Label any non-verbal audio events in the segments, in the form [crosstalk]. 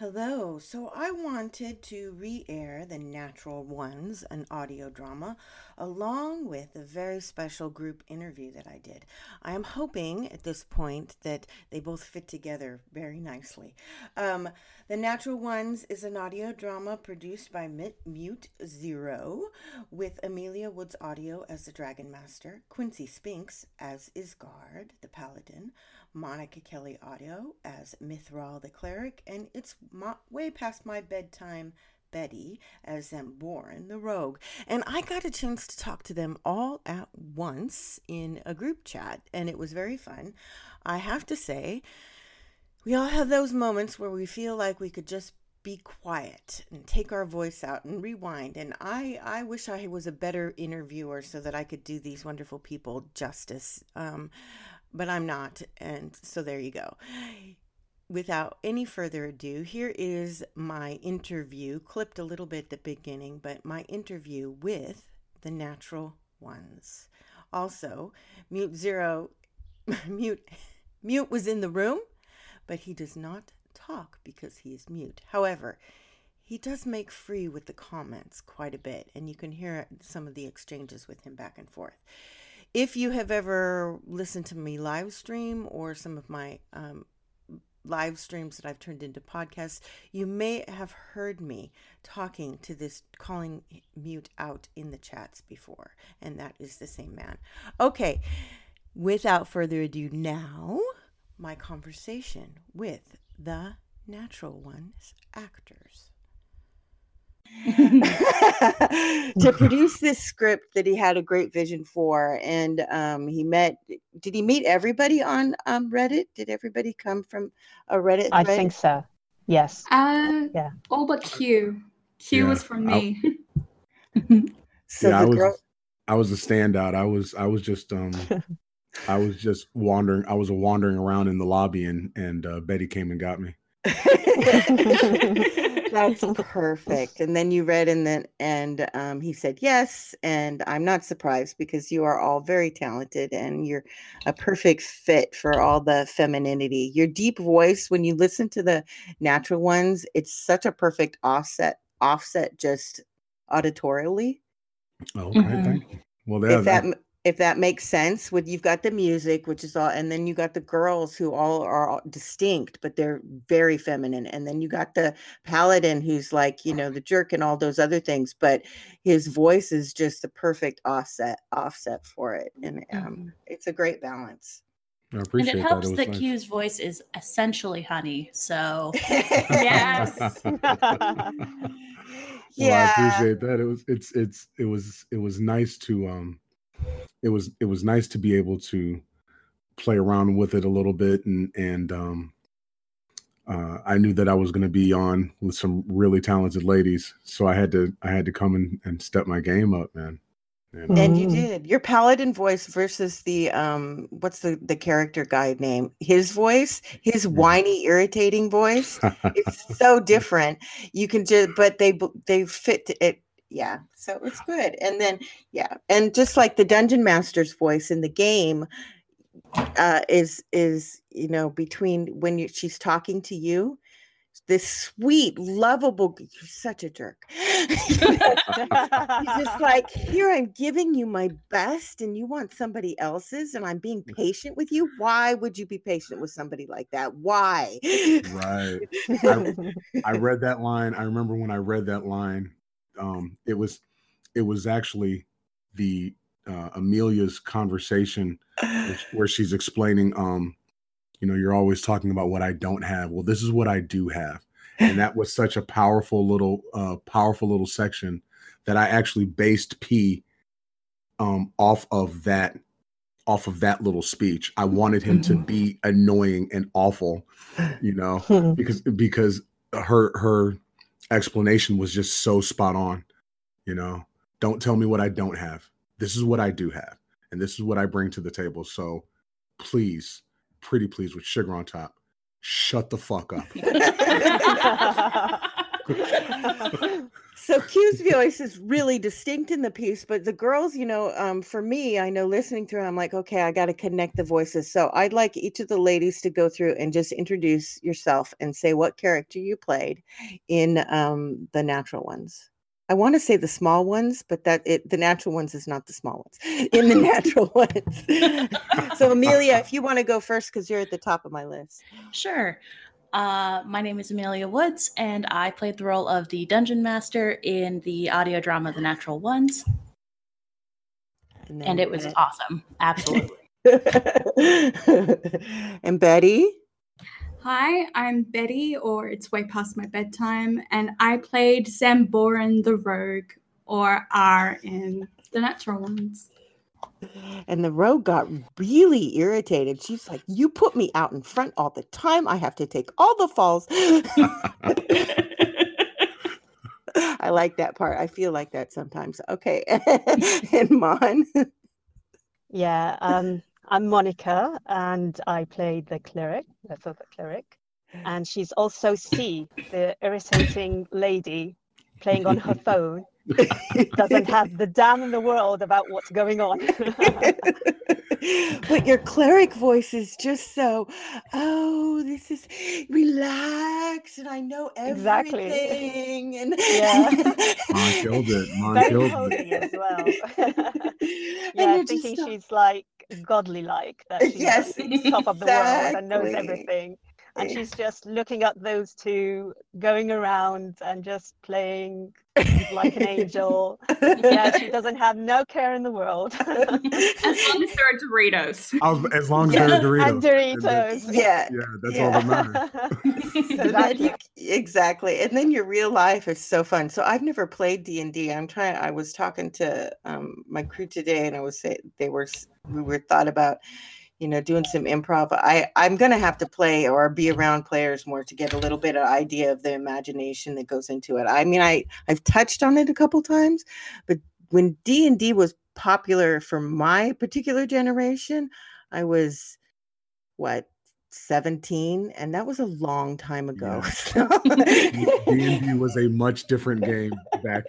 Hello. So I wanted to re air The Natural Ones, an audio drama, along with a very special group interview that I did. I am hoping at this point that they both fit together very nicely. Um, the Natural Ones is an audio drama produced by Mute Zero with Amelia Woods Audio as the Dragon Master, Quincy Spinks as Isgard, the Paladin. Monica Kelly Audio as Mithral the Cleric, and it's my, way past my bedtime. Betty as Zamboran the Rogue. And I got a chance to talk to them all at once in a group chat, and it was very fun. I have to say, we all have those moments where we feel like we could just be quiet and take our voice out and rewind and i i wish i was a better interviewer so that i could do these wonderful people justice um, but I'm not. And so there you go. Without any further ado, here is my interview, clipped a little bit at the beginning, but my interview with the natural ones. Also, Mute Zero, [laughs] Mute, Mute was in the room, but he does not talk because he is mute. However, he does make free with the comments quite a bit, and you can hear some of the exchanges with him back and forth. If you have ever listened to me live stream or some of my um, live streams that I've turned into podcasts, you may have heard me talking to this, calling mute out in the chats before, and that is the same man. Okay, without further ado, now my conversation with the natural ones actors. [laughs] to [laughs] produce this script that he had a great vision for and um, he met did he meet everybody on um, reddit? Did everybody come from a reddit i think so. Yes. Uh, yeah. all but q. Q yeah, was from me. [laughs] so yeah, I was, girl- I was a standout. I was i was just um i was just wandering i was wandering around in the lobby and and uh, betty came and got me That's [laughs] perfect. And then you read and then and um, he said yes, and I'm not surprised because you are all very talented and you're a perfect fit for all the femininity. Your deep voice when you listen to the natural ones, it's such a perfect offset offset just auditorially. Oh, mm-hmm. thank you. Well, if that, that if that makes sense with you've got the music which is all and then you got the girls who all are distinct but they're very feminine and then you got the paladin who's like you know the jerk and all those other things but his voice is just the perfect offset offset for it and um, mm-hmm. it's a great balance I appreciate and it helps that, that nice. Q's voice is essentially honey. So [laughs] yes. [laughs] [laughs] yeah. well, yeah. I appreciate that. It was it's it's it was it was nice to um it was it was nice to be able to play around with it a little bit and and um, uh, I knew that I was going to be on with some really talented ladies, so I had to I had to come and, and step my game up, man. And, and you did. Your paladin voice versus the um what's the the character guy name? His voice? His whiny irritating voice? It's so [laughs] different. You can just but they they fit it yeah so it's good and then yeah and just like the dungeon master's voice in the game uh is is you know between when you, she's talking to you this sweet lovable you're such a jerk. [laughs] He's just [laughs] like here i'm giving you my best and you want somebody else's and i'm being patient with you? Why would you be patient with somebody like that? Why? Right. [laughs] I, I read that line i remember when i read that line um, it was it was actually the uh, Amelia's conversation [sighs] where she's explaining, um, you know, you're always talking about what I don't have. Well, this is what I do have, and that was such a powerful little, uh, powerful little section that I actually based P um, off of that off of that little speech. I wanted him to be annoying and awful, you know, [laughs] because because her her explanation was just so spot on. You know, don't tell me what I don't have. This is what I do have, and this is what I bring to the table. So please, pretty please, with sugar on top, shut the fuck up. [laughs] [laughs] [laughs] so Q's voice is really distinct in the piece, but the girls, you know, um, for me, I know listening through, I'm like, okay, I got to connect the voices. So I'd like each of the ladies to go through and just introduce yourself and say what character you played in um, the natural ones. I want to say the small ones, but that it the natural ones is not the small ones [laughs] in the natural [laughs] ones. so Amelia, if you want to go first because you're at the top of my list. Sure. Uh, my name is Amelia Woods, and I played the role of the dungeon master in the audio drama The Natural Ones. And, and it was awesome. Absolutely. [laughs] and Betty? Hi, I'm Betty, or It's Way Past My Bedtime, and I played Zamboran the Rogue, or R in The Natural Ones. And the rogue got really irritated. She's like, You put me out in front all the time. I have to take all the falls. [laughs] I like that part. I feel like that sometimes. Okay. [laughs] and Mon. Yeah. Um, I'm Monica and I played the cleric, that's the cleric. And she's also C, the irritating lady playing on her [laughs] phone [laughs] doesn't have the damn in the world about what's going on. [laughs] but your cleric voice is just so, oh, this is relax and I know everything. Exactly. And yeah. Mom killed it. Mom killed it. as well. [laughs] yeah, thinking just... she's like godly like that she's yes, top of the world and knows everything and she's just looking at those two going around and just playing like an angel. yeah, she [laughs] doesn't have no care in the world. as long as there are Doritos. Was, as long as yeah. there are [laughs] Doritos. And Doritos. And yeah. Yeah, that's yeah. all that matters. [laughs] so that you, exactly. And then your real life is so fun. So I've never played D&D. I'm trying I was talking to um, my crew today and I was saying they were we were thought about you know doing some improv i i'm to have to play or be around players more to get a little bit of idea of the imagination that goes into it. I mean i i've touched on it a couple times but when d&d was popular for my particular generation i was what 17 and that was a long time ago d&d [laughs] was a much different game back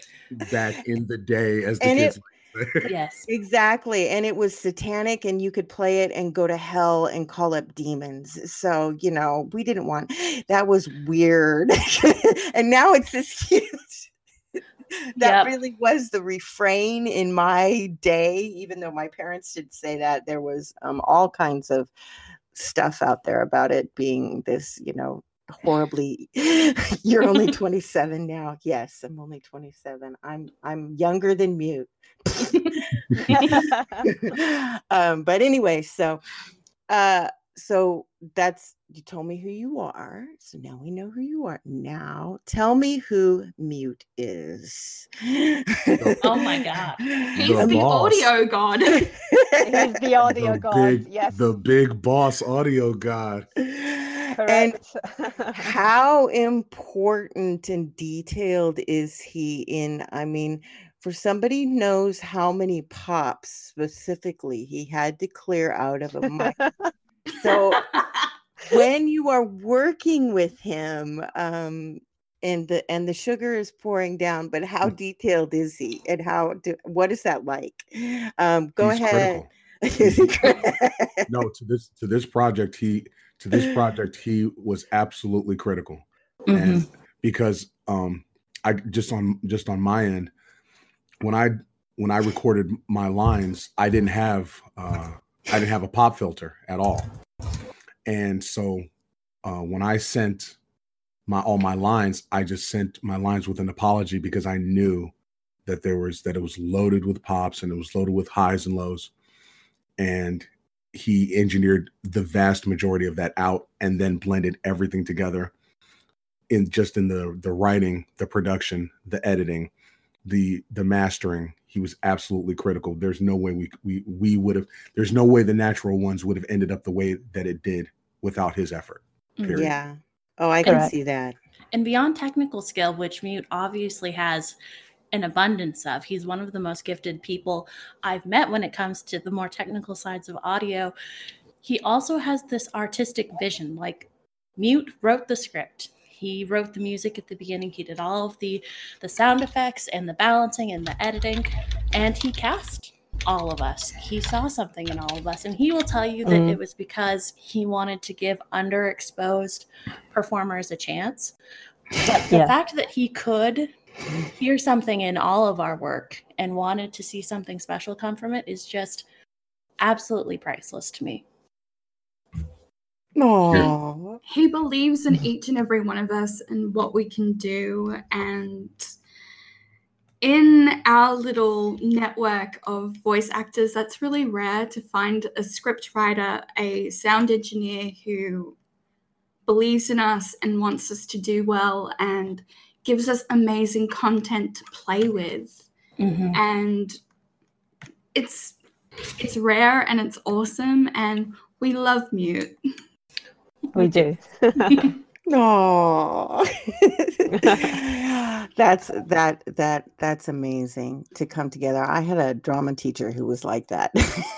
back in the day as the and kids it, [laughs] yes. Exactly. And it was satanic, and you could play it and go to hell and call up demons. So, you know, we didn't want [gasps] that was weird. [laughs] and now it's this huge. [laughs] that yep. really was the refrain in my day, even though my parents did say that there was um, all kinds of stuff out there about it being this, you know, horribly [laughs] you're only 27 now yes i'm only 27 i'm i'm younger than mute [laughs] um, but anyway, so uh, so that's you told me who you are. So now we know who you are. Now tell me who Mute is. [laughs] oh my god. He's the, the audio god. He's the audio the god. Big, yes. The big boss audio god. Correct. And [laughs] how important and detailed is he in I mean for somebody who knows how many pops specifically he had to clear out of a mic. so [laughs] when you are working with him, um, and the and the sugar is pouring down, but how mm. detailed is he, and how do, what is that like? Um, go He's ahead. [laughs] no, to this to this project, he to this project he was absolutely critical, mm-hmm. and because um, I just on just on my end, when I when I recorded my lines, I didn't have uh, I didn't have a pop filter at all, and so uh, when I sent my all my lines, I just sent my lines with an apology because I knew that there was that it was loaded with pops and it was loaded with highs and lows, and he engineered the vast majority of that out and then blended everything together in just in the the writing, the production, the editing the the mastering. He was absolutely critical. There's no way we we we would have there's no way the natural ones would have ended up the way that it did without his effort mm, period. yeah. Oh i can see that. And beyond technical skill which mute obviously has an abundance of he's one of the most gifted people i've met when it comes to the more technical sides of audio he also has this artistic vision like mute wrote the script He wrote the music at the beginning. He did all of the the sound effects and the balancing and the editing, and he cast all of us. He saw something in all of us, and he will tell you that mm. it was because he wanted to give underexposed performers a chance. But the yeah. fact that he could hear something in all of our work and wanted to see something special come from it is just absolutely priceless to me. Aww. He believes in each and every one of us and what we can do. And in our little network of voice actors, that's really rare to find a script writer, a sound engineer who believes in us and wants us to do well and gives us amazing content to play with. Mm-hmm. And it's it's rare and it's awesome and we love mute. We do. [laughs] No. [laughs] that's that that that's amazing to come together. I had a drama teacher who was like that.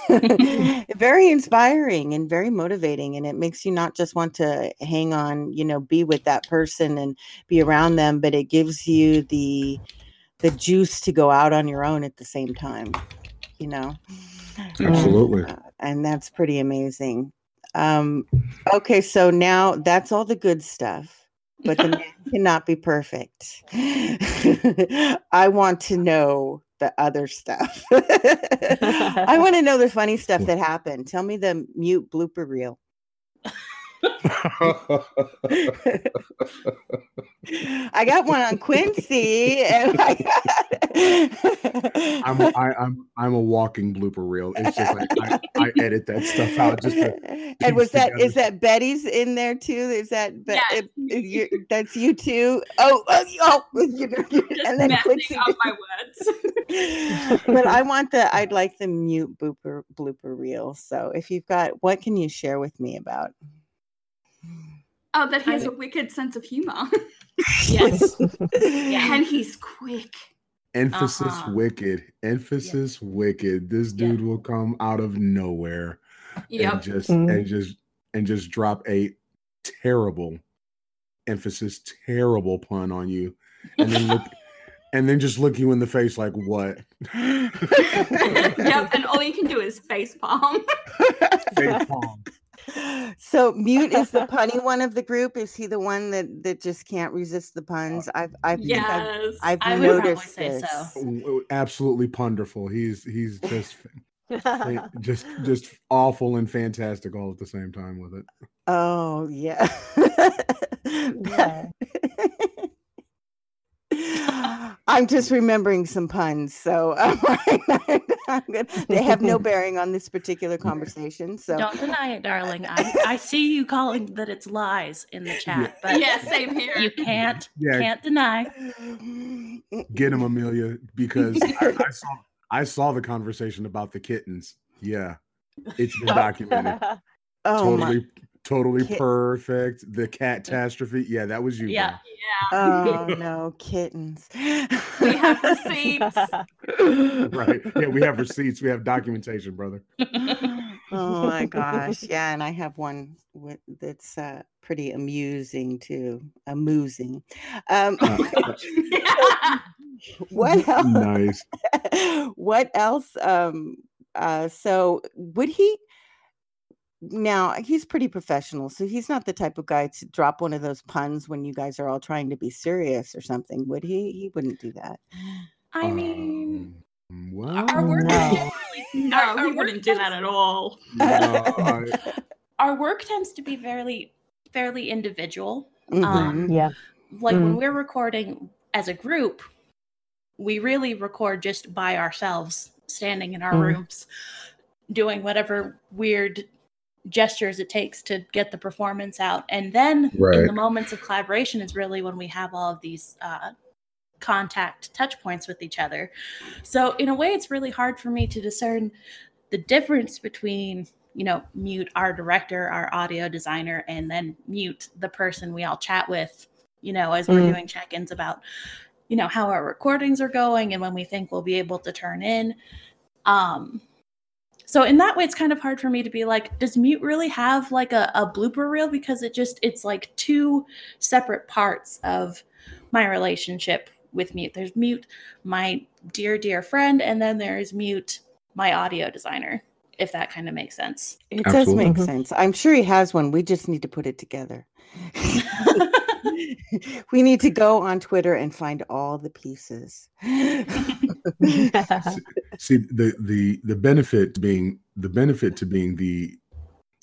[laughs] [laughs] very inspiring and very motivating and it makes you not just want to hang on, you know, be with that person and be around them, but it gives you the the juice to go out on your own at the same time, you know. Absolutely. Uh, and that's pretty amazing. Um, okay, so now that's all the good stuff, but the man [laughs] cannot be perfect. [laughs] I want to know the other stuff. [laughs] I want to know the funny stuff that happened. Tell me the mute blooper reel. I got one on Quincy, and I got... I'm a, I, I'm I'm a walking blooper reel. It's just like I, I edit that stuff out. Just [laughs] and was that together. is that Betty's in there too? Is that Be- yes. it, that's you too? Oh oh, oh [laughs] you know, and then Quincy. my words. [laughs] but I want the I'd like the mute blooper blooper reel. So if you've got, what can you share with me about? Oh, that he has a wicked sense of humor. [laughs] yes. [laughs] yeah. And he's quick. Emphasis uh-huh. wicked. Emphasis yeah. wicked. This dude yeah. will come out of nowhere yep. and just mm-hmm. and just and just drop a terrible emphasis, terrible pun on you. And then look [laughs] and then just look you in the face like what? yep, and all you can do is face palm. face palm so mute is the punny [laughs] one of the group. Is he the one that that just can't resist the puns? I've I've yes, I've, I've noticed this. So. Absolutely ponderful. He's he's just [laughs] just just awful and fantastic all at the same time with it. Oh yeah. [laughs] yeah. I'm just remembering some puns, so [laughs] they have no [laughs] bearing on this particular conversation. So don't deny it, darling. I, I see you calling that it's lies in the chat, but yeah, same here. You can't yeah. can't deny. Get him, Amelia, because I, I saw I saw the conversation about the kittens. Yeah, it's been [laughs] documented. Oh, totally, my totally Kit- perfect. The catastrophe. Yeah, that was you. Yeah. Yeah. Oh no, kittens. we have receipts. [laughs] right. Yeah, we have receipts. We have documentation, brother. [laughs] oh my gosh. Yeah, and I have one with, that's uh, pretty amusing too. Amusing. Um, uh, [laughs] what else? Nice. what else? Um, uh, so would he? Now he's pretty professional so he's not the type of guy to drop one of those puns when you guys are all trying to be serious or something would he he wouldn't do that i mean um, well, our work no, [laughs] no our, he wouldn't do that at all [laughs] no, I... [laughs] our work tends to be fairly fairly individual mm-hmm. um yeah like mm. when we're recording as a group we really record just by ourselves standing in our mm. rooms doing whatever weird gestures it takes to get the performance out. And then right. in the moments of collaboration is really when we have all of these uh, contact touch points with each other. So in a way, it's really hard for me to discern the difference between you know mute our director our audio designer and then mute the person we all chat with you know as we're mm. doing check-ins about you know how our recordings are going and when we think we'll be able to turn in um So in that way, it's kind of hard for me to be like, does mute really have like a, a blooper reel? Because it just it's like two separate parts of my relationship with mute. There's mute, my dear, dear friend, and then there's mute, my audio designer, if that kind of makes sense. It Absolutely. does make mm-hmm. sense. I'm sure he has one. We just need to put it together. [laughs] [laughs] we need to go on Twitter and find all the pieces. [laughs] [laughs] [laughs] See the the the benefit to being the benefit to being the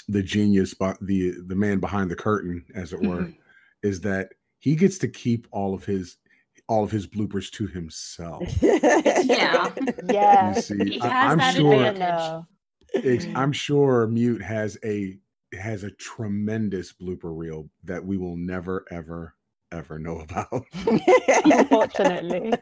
the genius, the the man behind the curtain, as it were, mm-hmm. is that he gets to keep all of his all of his bloopers to himself. [laughs] yeah, yeah. You see, I, am sure. I'm sure Mute has a has a tremendous blooper reel that we will never ever ever know about. Unfortunately.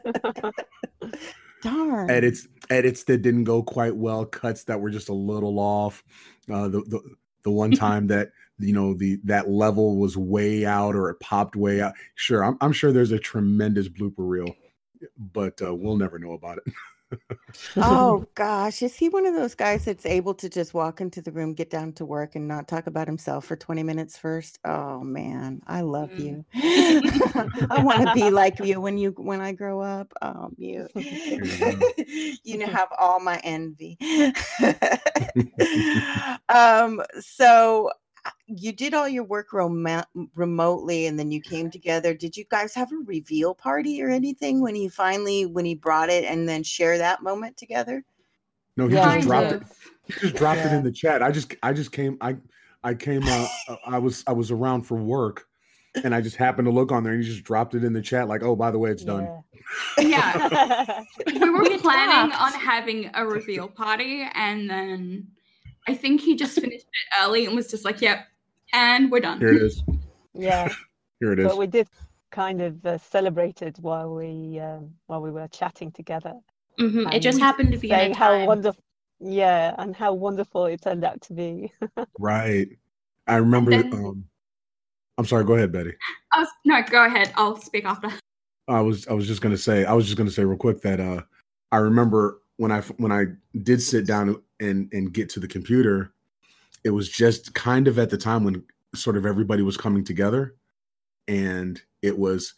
Darn. Edits edits that didn't go quite well, cuts that were just a little off. Uh, the, the the one [laughs] time that you know the that level was way out or it popped way out. Sure, I'm, I'm sure there's a tremendous blooper reel, but uh, we'll never know about it. [laughs] oh [laughs] gosh, is he one of those guys that's able to just walk into the room, get down to work, and not talk about himself for 20 minutes first? Oh man, I love mm. you. [laughs] I want to be like you when you when I grow up. Um, [laughs] you, you know, have all my envy. um, so you did all your work remotely and then you came together. Did you guys have a reveal party or anything when he finally when he brought it and then share that moment together? No he yeah, just dropped it. He just dropped yeah. it in the chat. I just i just came i i came uh, uh, i was i was around for work and i just happened to look on there and he just dropped it in the chat like oh by the way it's done. Yeah, yeah. [laughs] [laughs] we were planning on having a reveal party and then I think he just finished it early and was just like, "Yep, and we're done." Here it is. [laughs] Yeah. Here it is. But we did kind of uh, celebrate it while we um, while we were chatting together. Mm-hmm. It just happened to be saying how wonderful. Yeah, and how wonderful it turned out to be. [laughs] right. I remember. Then, um, I'm sorry. Go ahead, Betty. I was, no, go ahead. I'll speak after. I was I was just gonna say I was just gonna say real quick that uh I remember when I when I did sit down and and get to the computer, it was just kind of at the time when sort of everybody was coming together, and it was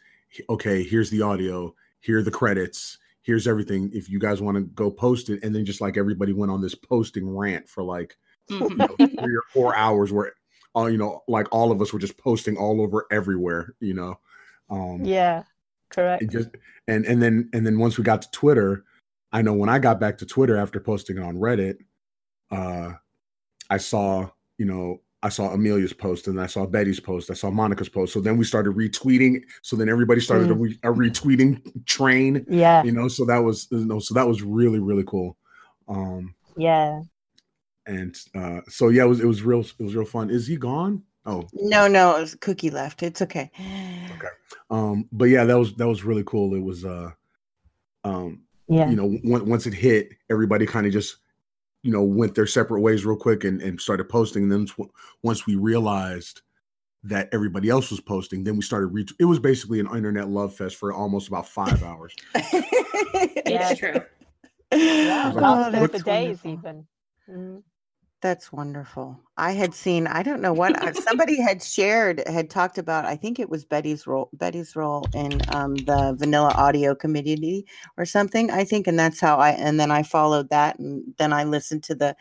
okay. Here's the audio. Here are the credits. Here's everything. If you guys want to go post it, and then just like everybody went on this posting rant for like mm-hmm. you know, three or four hours, where all uh, you know, like all of us were just posting all over everywhere. You know. Um, yeah. Correct. Just and and then and then once we got to Twitter, I know when I got back to Twitter after posting it on Reddit, uh, I saw, you know, I saw Amelia's post and I saw Betty's post. I saw Monica's post. So then we started retweeting. So then everybody started mm. a, re- a, retweeting train. Yeah. You know, so that was you know, so that was really, really cool. Um yeah. And uh so yeah, it was it was real it was real fun. Is he gone? Oh no, no, it was Cookie left. It's okay. Okay. Um, but yeah, that was that was really cool. It was uh um yeah. you know, once it hit, everybody kind of just you know, went their separate ways real quick and, and started posting. And then once we realized that everybody else was posting, then we started. Re- it was basically an internet love fest for almost about five hours. [laughs] yeah, true. Yeah, oh, the days even. Mm-hmm. That's wonderful. I had seen, I don't know what uh, [laughs] somebody had shared, had talked about. I think it was Betty's role, Betty's role in um, the Vanilla Audio community or something. I think, and that's how I. And then I followed that, and then I listened to the,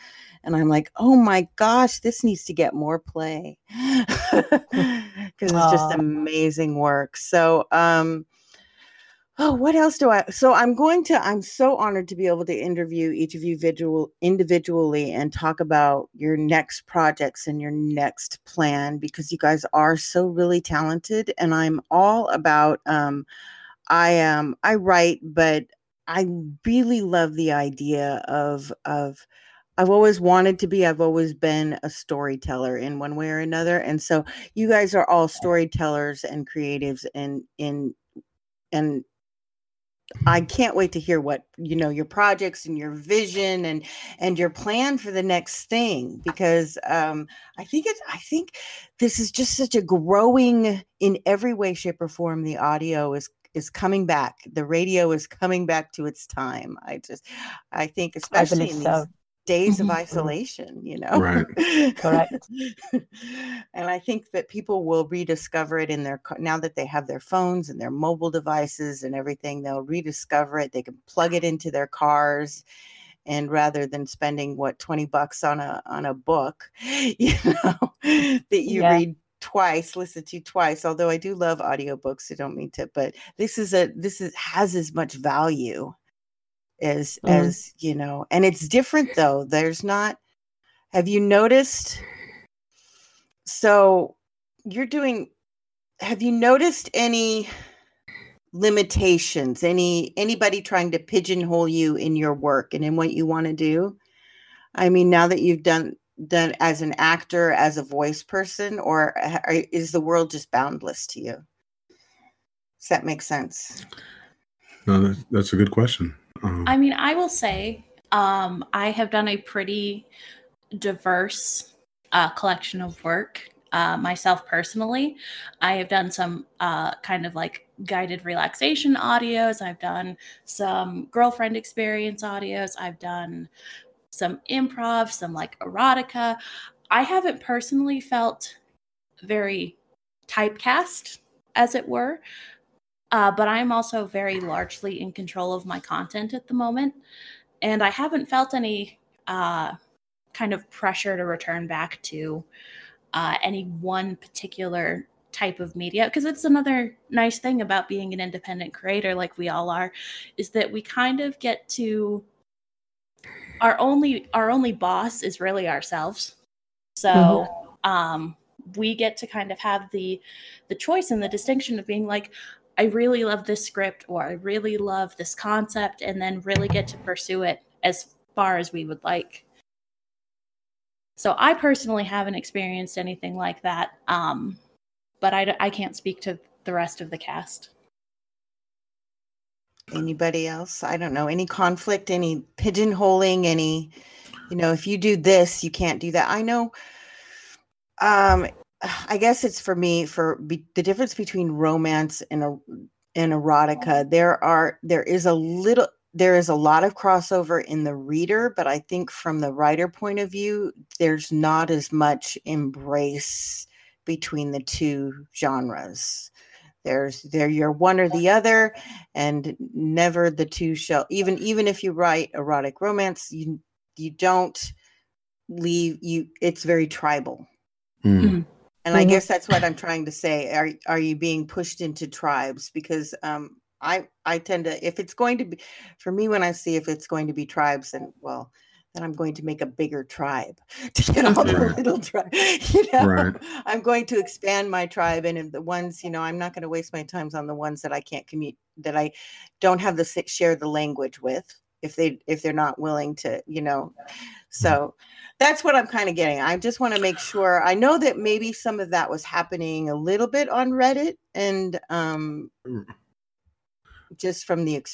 and I'm like, oh my gosh, this needs to get more play [laughs] because it's just amazing work. So, um, Oh, what else do I? So I'm going to. I'm so honored to be able to interview each of you visual, individually and talk about your next projects and your next plan because you guys are so really talented, and I'm all about. Um, I am. Um, I write, but I really love the idea of of. I've always wanted to be. I've always been a storyteller in one way or another, and so you guys are all storytellers and creatives, and in and I can't wait to hear what you know your projects and your vision and and your plan for the next thing because um, I think it's I think this is just such a growing in every way shape or form the audio is is coming back the radio is coming back to its time I just I think especially I in these, so. Days of mm-hmm. isolation, you know? Right. [laughs] Correct. and I think that people will rediscover it in their, now that they have their phones and their mobile devices and everything, they'll rediscover it. They can plug it into their cars and rather than spending what 20 bucks on a on a book [laughs] you know that you yeah. read twice listen to twice although i do love audiobooks i don't mean to but this is a this is has as much value as mm-hmm. as you know and it's different though. There's not have you noticed? So you're doing have you noticed any limitations any anybody trying to pigeonhole you in your work and in what you want to do? I mean now that you've done done as an actor as a voice person or is the world just boundless to you? Does that make sense? No that's a good question um, i mean i will say um, i have done a pretty diverse uh, collection of work uh, myself personally. I have done some uh, kind of like guided relaxation audios. I've done some girlfriend experience audios. I've done some improv, some like erotica. I haven't personally felt very typecast, as it were. Uh, but I'm also very largely in control of my content at the moment. And I haven't felt any uh, kind of pressure to return back to uh, any one particular type of media because it's another nice thing about being an independent creator like we all are is that we kind of get to our only our only boss is really ourselves so mm-hmm. um we get to kind of have the the choice and the distinction of being like i really love this script or i really love this concept and then really get to pursue it as far as we would like so I personally haven't experienced anything like that, um, but I, I can't speak to the rest of the cast. Anybody else? I don't know. Any conflict, any pigeonholing, any, you know, if you do this, you can't do that. I know. Um, [sighs] I guess it's for me for be, the difference between romance and a and erotica. There are there is a little there is a lot of crossover in the reader, but I think from the writer point of view, there's not as much embrace between the two genres. There's there you're one or the other, and never the two shall even even if you write erotic romance, you you don't leave you it's very tribal. Mm. And I mm-hmm. guess that's what I'm trying to say. Are are you being pushed into tribes? Because um, I I tend to if it's going to be for me when I see if it's going to be tribes then well then I'm going to make a bigger tribe [laughs] to get all the little tribe. [laughs] You know, right. I'm going to expand my tribe, and the ones you know, I'm not going to waste my times on the ones that I can't commute that I don't have the share the language with if they if they're not willing to you know. So that's what i'm kind of getting. I just want to make sure i know that maybe some of that was happening a little bit on reddit and um just from the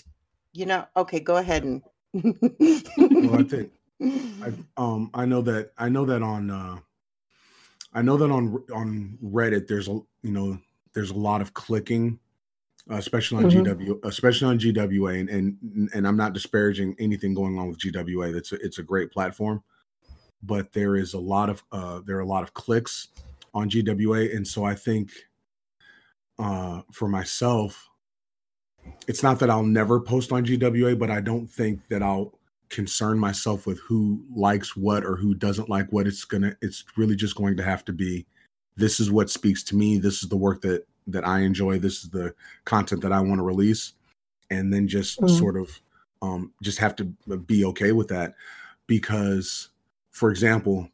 you know okay go ahead and well i think I, [laughs] um i know that i know that on uh i know that on on reddit there's a you know there's a lot of clicking especially on mm-hmm. GW, especially on GWA, and, and and I'm not disparaging anything going on with GWA. That's a, it's a great platform, but there is a lot of uh, there are a lot of clicks on GWA, and so I think uh, for myself, it's not that I'll never post on GWA, but I don't think that I'll concern myself with who likes what or who doesn't like what. It's gonna it's really just going to have to be this is what speaks to me, this is the work that that I enjoy, this is the content that I want to release, and then just mm-hmm. sort of um just have to be okay with that because for example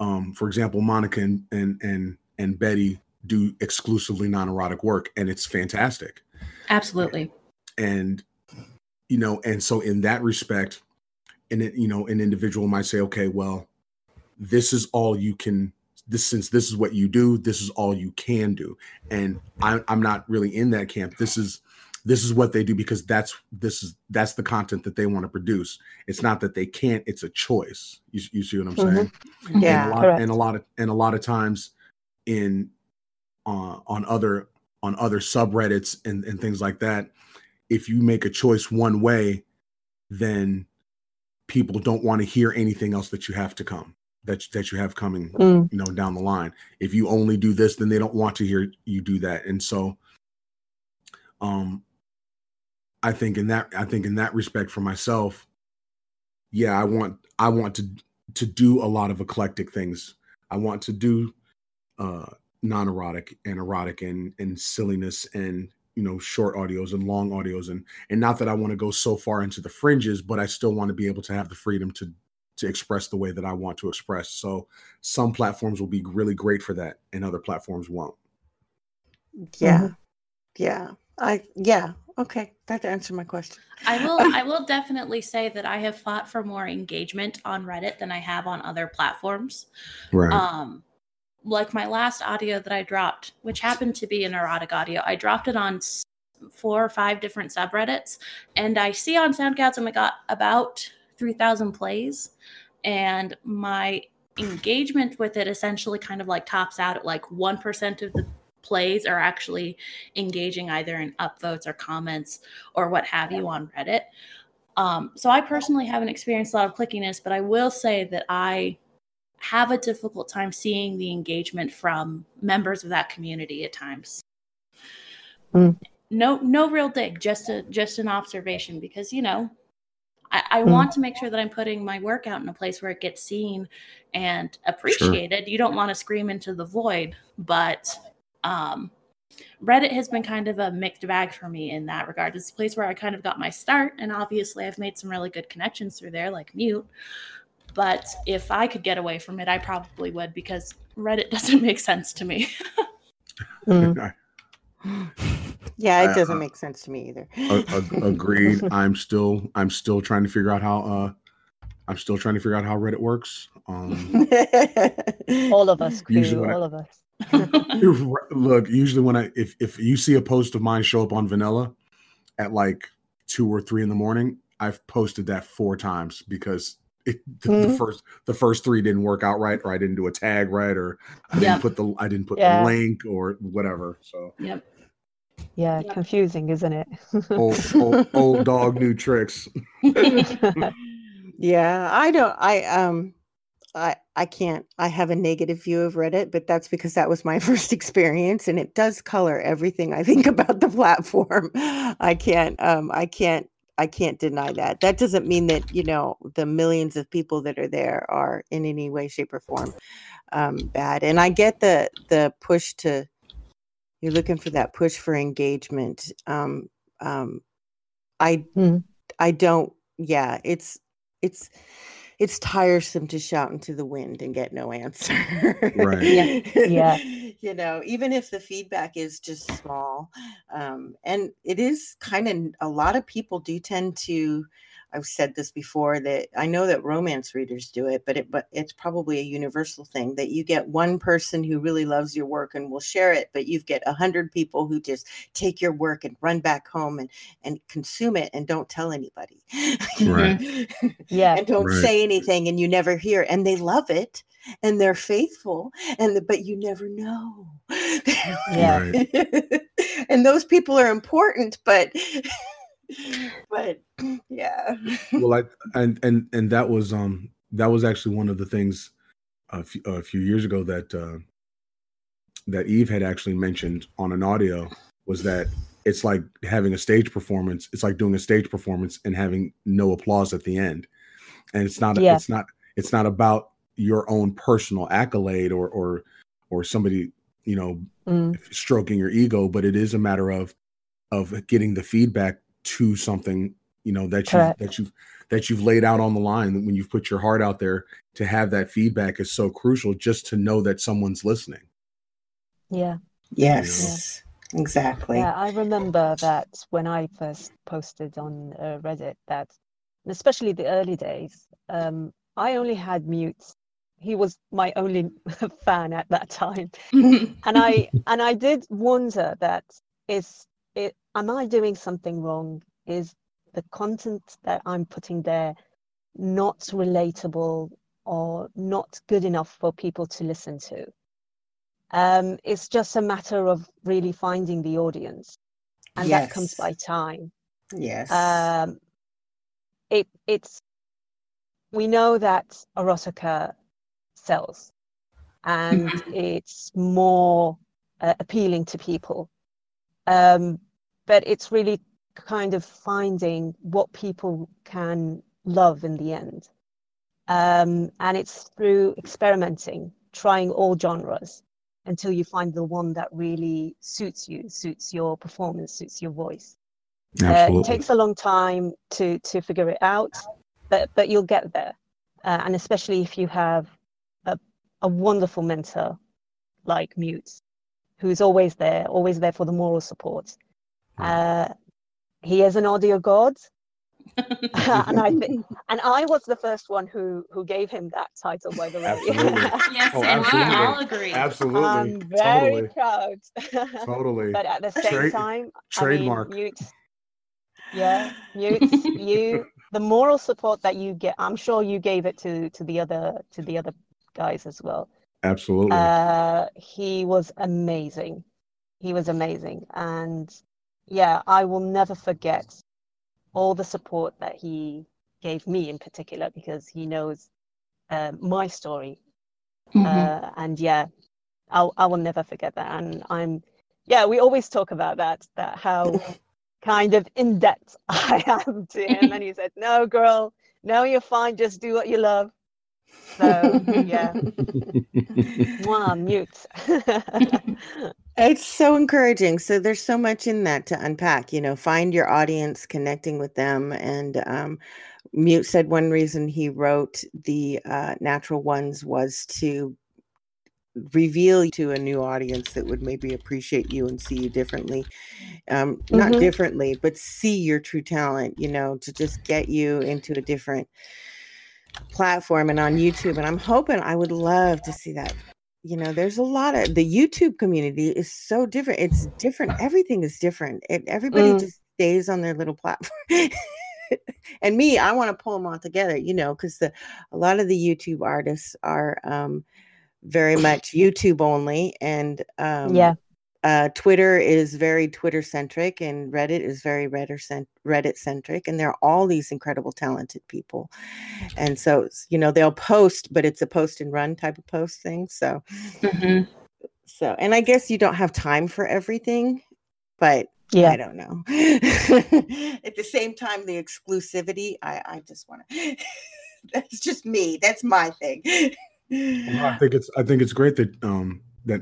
um for example Monica and and and, and Betty do exclusively non-erotic work and it's fantastic Absolutely. And you know, and so in that respect, and it, you know, an individual might say, okay, well, this is all you can this since this is what you do, this is all you can do. And I, I'm not really in that camp. This is this is what they do because that's this is that's the content that they want to produce. It's not that they can't; it's a choice. You, you see what I'm mm-hmm. saying? Yeah, and a, lot, and a lot of and a lot of times in uh, on other on other subreddits and, and things like that if you make a choice one way then people don't want to hear anything else that you have to come that that you have coming mm. you know down the line. If you only do this then they don't want to hear you do that. And so um i think in that i think in that respect for myself yeah i want i want to to do a lot of eclectic things. I want to do uh non-erotic and erotic and and silliness and you know short audios and long audios. And and not that I want to go so far into the fringes but I still want to be able to have the freedom to to express the way that I want to express. So some platforms will be really great for that and other platforms won't. Yeah. Mm-hmm. yeah. I yeah. Okay. That answered my question. I will [laughs] I will definitely say that I have fought for more engagement on Reddit than I have on other platforms. Right. Um like my last audio that I dropped, which happened to be an erotic audio, I dropped it on four or five different subreddits, and I see on SoundCloud I got about three thousand plays, and my engagement with it essentially kind of like tops out at like one percent of the plays are actually engaging either in upvotes or comments or what have you on Reddit. Um, so I personally haven't experienced a lot of clickiness, but I will say that I have a difficult time seeing the engagement from members of that community at times. Mm. No, no real dig, just a just an observation because you know, I, I mm. want to make sure that I'm putting my work out in a place where it gets seen and appreciated. Sure. You don't want to scream into the void, but um, Reddit has been kind of a mixed bag for me in that regard. It's a place where I kind of got my start, and obviously I've made some really good connections through there, like Mute. But if I could get away from it, I probably would because Reddit [laughs] doesn't make sense to me. [laughs] mm. [laughs] Yeah, it doesn't uh, make sense to me either. agreed. [laughs] I'm still I'm still trying to figure out how uh I'm still trying to figure out how Reddit works. Um [laughs] all of us, crew, usually all I, of us. look, usually when I if if you see a post of mine show up on Vanilla at like two or three in the morning, I've posted that four times because it, the, mm-hmm. the, first the first three didn't work out right or i didn't do a tag right or i didn't put the i didn't put yeah. the link or whatever so yep yeah yep. confusing isn't it old, old, old dog new tricks [laughs] yeah i don't i um I, I can't I have a negative view of Reddit, but that's because that was my [laughs] first experience and it does color everything I think [laughs] about the platform. I can't um I can't I can't deny that. That doesn't mean that you know the millions of people that are there are in any way, shape, or form um, bad. And I get the the push to you're looking for that push for engagement. Um, um, I mm. I don't. Yeah, it's it's it's tiresome to shout into the wind and get no answer. right. Yeah. yeah. [laughs] you know, even if the feedback is just small. Um, and it is kind of a lot of people do tend to I've said this before that I know that romance readers do it, but it but it's probably a universal thing that you get one person who really loves your work and will share it, but you get a hundred people who just take your work and run back home and and consume it and don't tell anybody. [laughs] Right. yeah. and don't right. say anything and you never hear and they love it and they're faithful and the, but you never know. yeah. [laughs] and those people are important, but [laughs] [laughs] but [clears throat] yeah. well, I [laughs] and and and that was um that was actually one of the things a few, a few years ago that uh, that Eve had actually mentioned on an audio was that it's like having a stage performance. It's like doing a stage performance and having no applause at the end, and it's not yeah. it's not it's not about your own personal accolade or or or somebody you know mm. stroking your ego, but it is a matter of of getting the feedback to something you know that you that you've that you've laid out on the line when you've put your heart out there to have that feedback is so crucial just to know that someone's listening. Yeah. Yes. You know? exactly. Yeah i remember that when i first posted on uh, reddit that especially the early days um, i only had mutes. He was my only [laughs] fan at that time. [laughs] And i and i did wonder that is it, am I doing something wrong? Is the content that I'm putting there not relatable or not good enough for people to listen to? Um, it's just a matter of really finding the audience, and yes. that comes by time. Yes. Um, it it's we know that erotica sells and mm-hmm. it's more uh, appealing to people. Um, but it's really kind of finding what people can love in the end. Um, and it's through experimenting, trying all genres until you find the one that really suits you, suits your performance, suits your voice. Uh, it takes a long time to to figure it out, but but you'll get there. Uh, and especially if you have a, a wonderful mentor like Mute, who's always there, always there for the moral support. Uh, he is an audio god, [laughs] [laughs] and I think, and I was the first one who who gave him that title, by the way. Absolutely. [laughs] yes, oh, and we all agree. Absolutely, I'm very totally. proud. totally. But at the same Trade, time, trademark. I mean, mute, yeah, mute, you, the moral support that you get, I'm sure you gave it to to the other to the other guys as well. Absolutely. Uh, he was amazing. He was amazing, and yeah, I will never forget all the support that he gave me in particular because he knows uh, my story. Mm-hmm. Uh, and yeah, I'll, I will never forget that. And I'm, yeah, we always talk about that, that how [laughs] kind of in debt [laughs] I am to him. And he [laughs] said, no, girl, no, you're fine. Just do what you love. So yeah, one mute. it's so encouraging. So there's so much in that to unpack. You know, find your audience, connecting with them, and um, Mute said one reason he wrote the uh, natural ones was to reveal to a new audience that would maybe appreciate you and see you differently um mm-hmm. not differently but see your true talent you know to just get you into a different platform and on YouTube. And I'm hoping I would love to see that. You know, there's a lot of the YouTube community is so different. It's different. Everything is different. It, everybody mm. just stays on their little platform. [laughs] and me, I want to pull them all together, you know, because the a lot of the YouTube artists are um very much YouTube only. And um yeah, uh, Twitter is very Twitter centric, and Reddit is very Reddit centric, and there are all these incredible, talented people. And so, you know, they'll post, but it's a post and run type of post thing. So, mm-hmm. so, and I guess you don't have time for everything, but yeah, I don't know. [laughs] At the same time, the exclusivity, I, I just want to. [laughs] that's just me. That's my thing. well, I think it's I think it's great that um that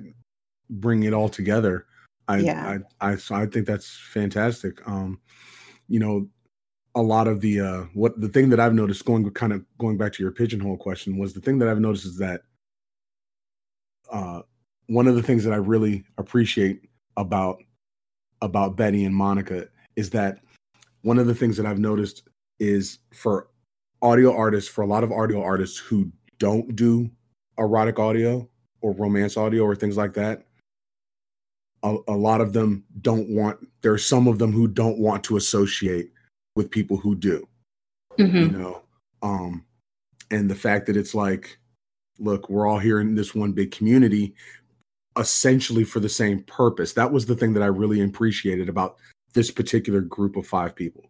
bring it all together. I, yeah. I, I, I think that's fantastic. Um, you know, a lot of the uh, what the thing that I've noticed going kind of going back to your pigeonhole question was the thing that I've noticed is that uh, one of the things that I really appreciate about about Betty and Monica is that one of the things that I've noticed is for audio artists, for a lot of audio artists who don't do erotic audio or romance audio or things like that, a, a lot of them don't want there are some of them who don't want to associate with people who do mm-hmm. you know um and the fact that it's like look we're all here in this one big community essentially for the same purpose that was the thing that i really appreciated about this particular group of five people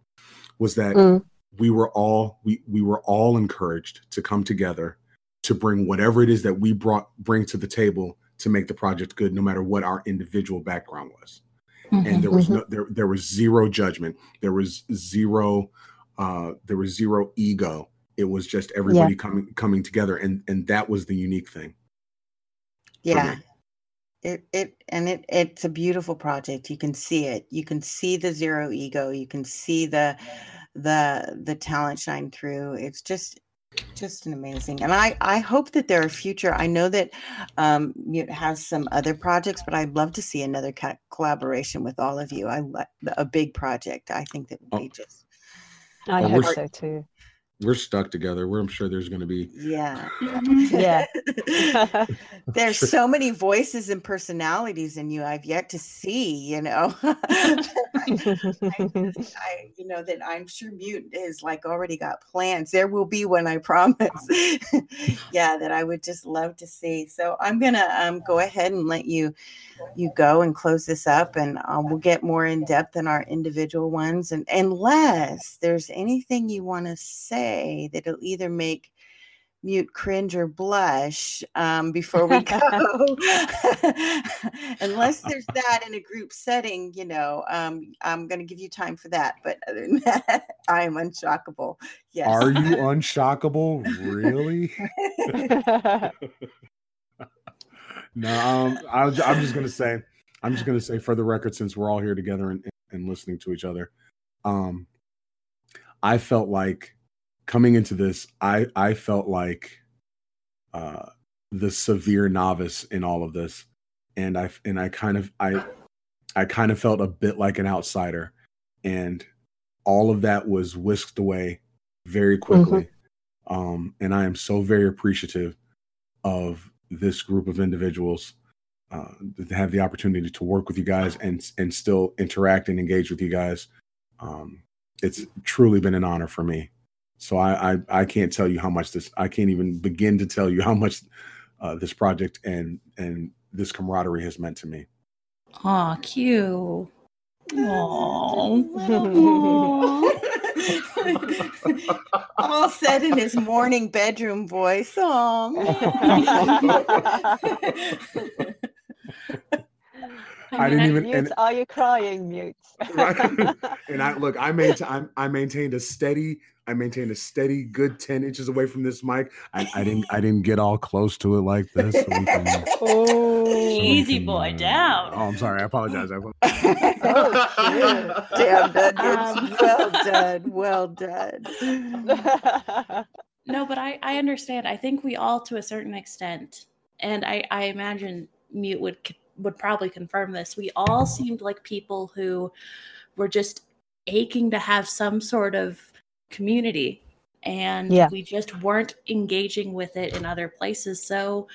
was that mm. we were all we we were all encouraged to come together to bring whatever it is that we brought bring to the table to make the project good, no matter what our individual background was. Mm-hmm, and there was mm-hmm. no there there was zero judgment. There was zero uh there was zero ego. It was just everybody yeah. coming coming together and and that was the unique thing. Yeah. It it and it it's a beautiful project. You can see it. You can see the zero ego. You can see the the the talent shine through. It's just just an amazing and i i hope that there are future i know that um it has some other projects but i'd love to see another co- collaboration with all of you i a big project i think that would oh. be just i oh, hope so too we're stuck together. We're, I'm sure there's going to be. Yeah. Yeah. [laughs] [laughs] there's so many voices and personalities in you I've yet to see, you know. [laughs] I, [laughs] I, you know, that I'm sure Mute is like already got plans. There will be one, I promise. [laughs] yeah, that I would just love to see. So I'm going to um, go ahead and let you you go and close this up and um, we'll get more in depth in our individual ones and unless there's anything you want to say that'll either make mute cringe or blush um, before we go. [laughs] [laughs] Unless there's that in a group setting you know um, i'm going to give you time for that but other than that [laughs] i am unshockable. Yes. Are you unshockable? Really? No um, I, i'm just going to say i'm just going to say for the record since we're all here together and, and listening to each other um, i felt like coming into this, I I felt like uh, the severe novice in all of this, and I and I kind of I I kind of felt a bit like an outsider, and all of that was whisked away very quickly. Mm-hmm. Um, and I am so very appreciative of this group of individuals uh, to have the opportunity to work with you guys and and still interact and engage with you guys. Um, it's truly been an honor for me. So I, I, I can't tell you how much this I can't even begin to tell you how much uh, this project and and this camaraderie has meant to me. Aw, cute. Aww. All said in his morning bedroom voice. Oh. [laughs] I didn't even. Mutes, and, are you crying, mutes? [laughs] [laughs] and I look, I maintained, I, I maintained a steady, I maintained a steady, good ten inches away from this mic. I, I didn't, I didn't get all close to it like this. So can, [laughs] oh, so easy can, boy, uh, down. Oh, I'm sorry. I apologize. I apologize. oh, damn, that um, well done, well done. no, but I, I understand. I think we all, to a certain extent, and I, I imagine mute would would probably confirm this. We all seemed like people who were just aching to have some sort of community and yeah. we just weren't engaging with it in other places. So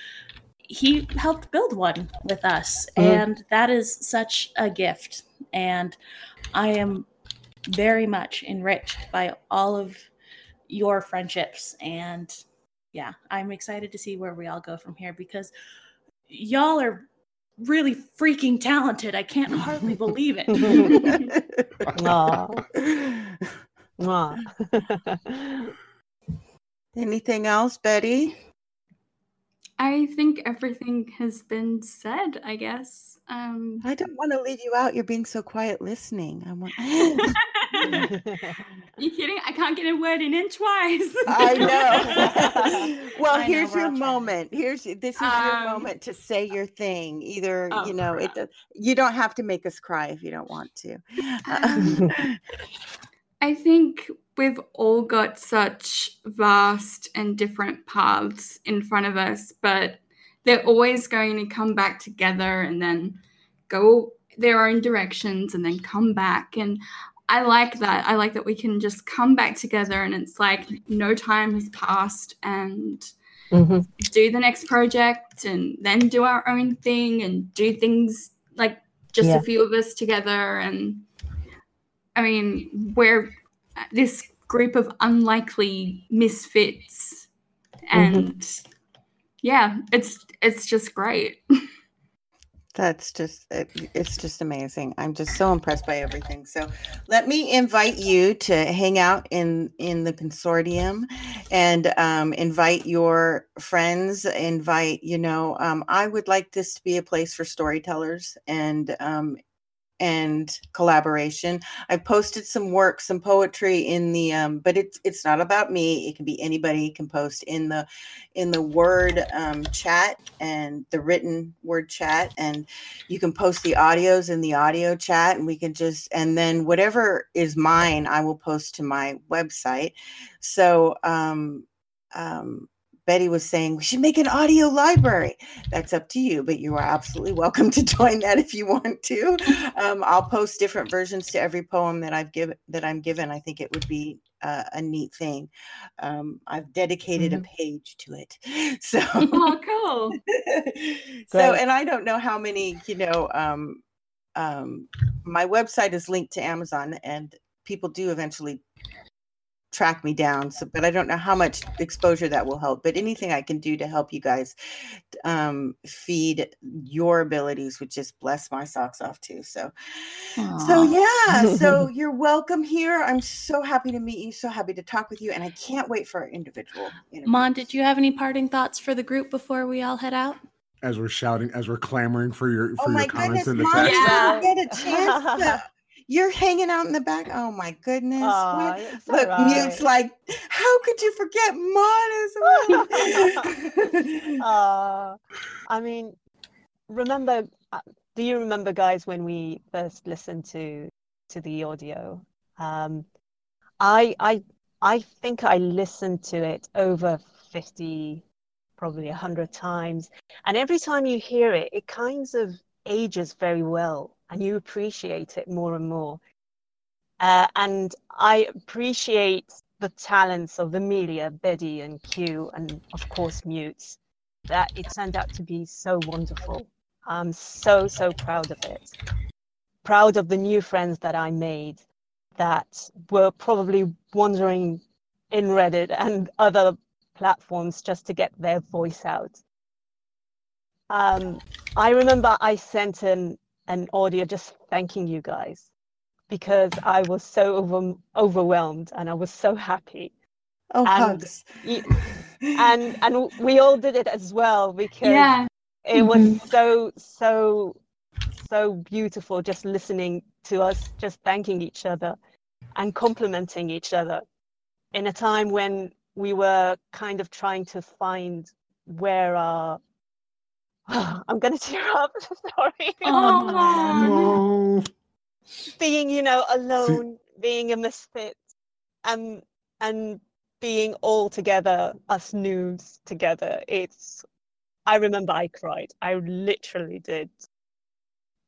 he helped build one with us mm-hmm. and that is such a gift and I am very much enriched by all of your friendships and yeah, I'm excited to see where we all go from here because y'all are really freaking talented. I can't hardly believe it. Aww. Aww. [laughs] Anything else, Betty? I think everything has been said, I guess. Um, I don't want to leave you out. You're being so quiet listening. I want. [laughs] [laughs] [laughs] you kidding? I can't get a word in in twice. [laughs] I know. well, I here's know, your moment. Here's this is um, your moment to say your thing. Either oh, you know crap. it. You don't have to make us cry if you don't want to. Um, [sighs] I think we've all got such vast and different paths in front of us, but they're always going to come back together and then go their own directions and then come back. And I like that. I like that we can just come back together and it's like no time has passed and mm-hmm. do the next project and then do our own thing and do things like just yeah. a few of us together. And I mean, we're this group of unlikely misfits mm-hmm. and mm-hmm. yeah it's it's just great [laughs] that's just it, it's just amazing. I'm just so impressed by everything. So let me invite you to hang out in in the consortium and um, invite your friends invite you know um, i would like this to be a place for storytellers and um, and collaboration. I've posted some work, some poetry in the um, but it's it's not about me. It can be anybody can post in the in the word um, chat and the written word chat and you can post the audios in the audio chat and we can just and then whatever is mine I will post to my website. So um um Betty was saying we should make an audio library. That's up to you, but you are absolutely welcome to [laughs] join that if you want to. Um, I'll post different versions to every poem that I've given that I'm given. I think it would be uh, a neat thing. Um, I've dedicated mm-hmm. a page to it. [laughs] So [laughs] oh, cool. so, and I don't know how many, you know, um, um, my website is linked to Amazon, and people do eventually track me down. So, but I don't know how much exposure that will help. But anything I can do to help you guys um, feed your abilities would just bless my socks off too. So, Aww. so yeah. so [laughs] you're welcome here. I'm so happy to meet you. So happy to talk with you, and I can't wait for our individual. Interviews. Mon, did you have any parting thoughts for the group before we all head out? As we're shouting, as we're clamoring for your for oh your comments goodness, in the Mon, text. Yeah. Get a chance to [laughs] you're hanging out in the back. Oh my goodness. Look, right. Mute's like, how could you forget Mon uh, [laughs] I mean, remember, uh, do you remember, guys, when we first listened to to the audio? Um, I I I think I listened to it over 50, probably 100 times. And every time you hear it, it kind of ages very well and you appreciate it more and more. Uh, and I appreciate the talents of Amelia, Betty, and Q, and of course Mutes. That it turned out to be so wonderful. I'm so so proud of it. Proud of the new friends that I made that were probably wandering in Reddit and other platforms just to get their voice out. Um, I remember I sent an an audio just thanking you guys because I was so over, overwhelmed and I was so happy. Oh, and, hugs. [laughs] and and we all did it as well because yeah. it was mm-hmm. so so so beautiful just listening to us just thanking each other and complimenting each other in a time when we were kind of trying to find where our [sighs] I'm gonna [laughs] tear up. [laughs] Sorry. Oh. [laughs] being, you know, alone, being a misfit, and and being all together, us noobs together. It's. I remember I cried. I literally did.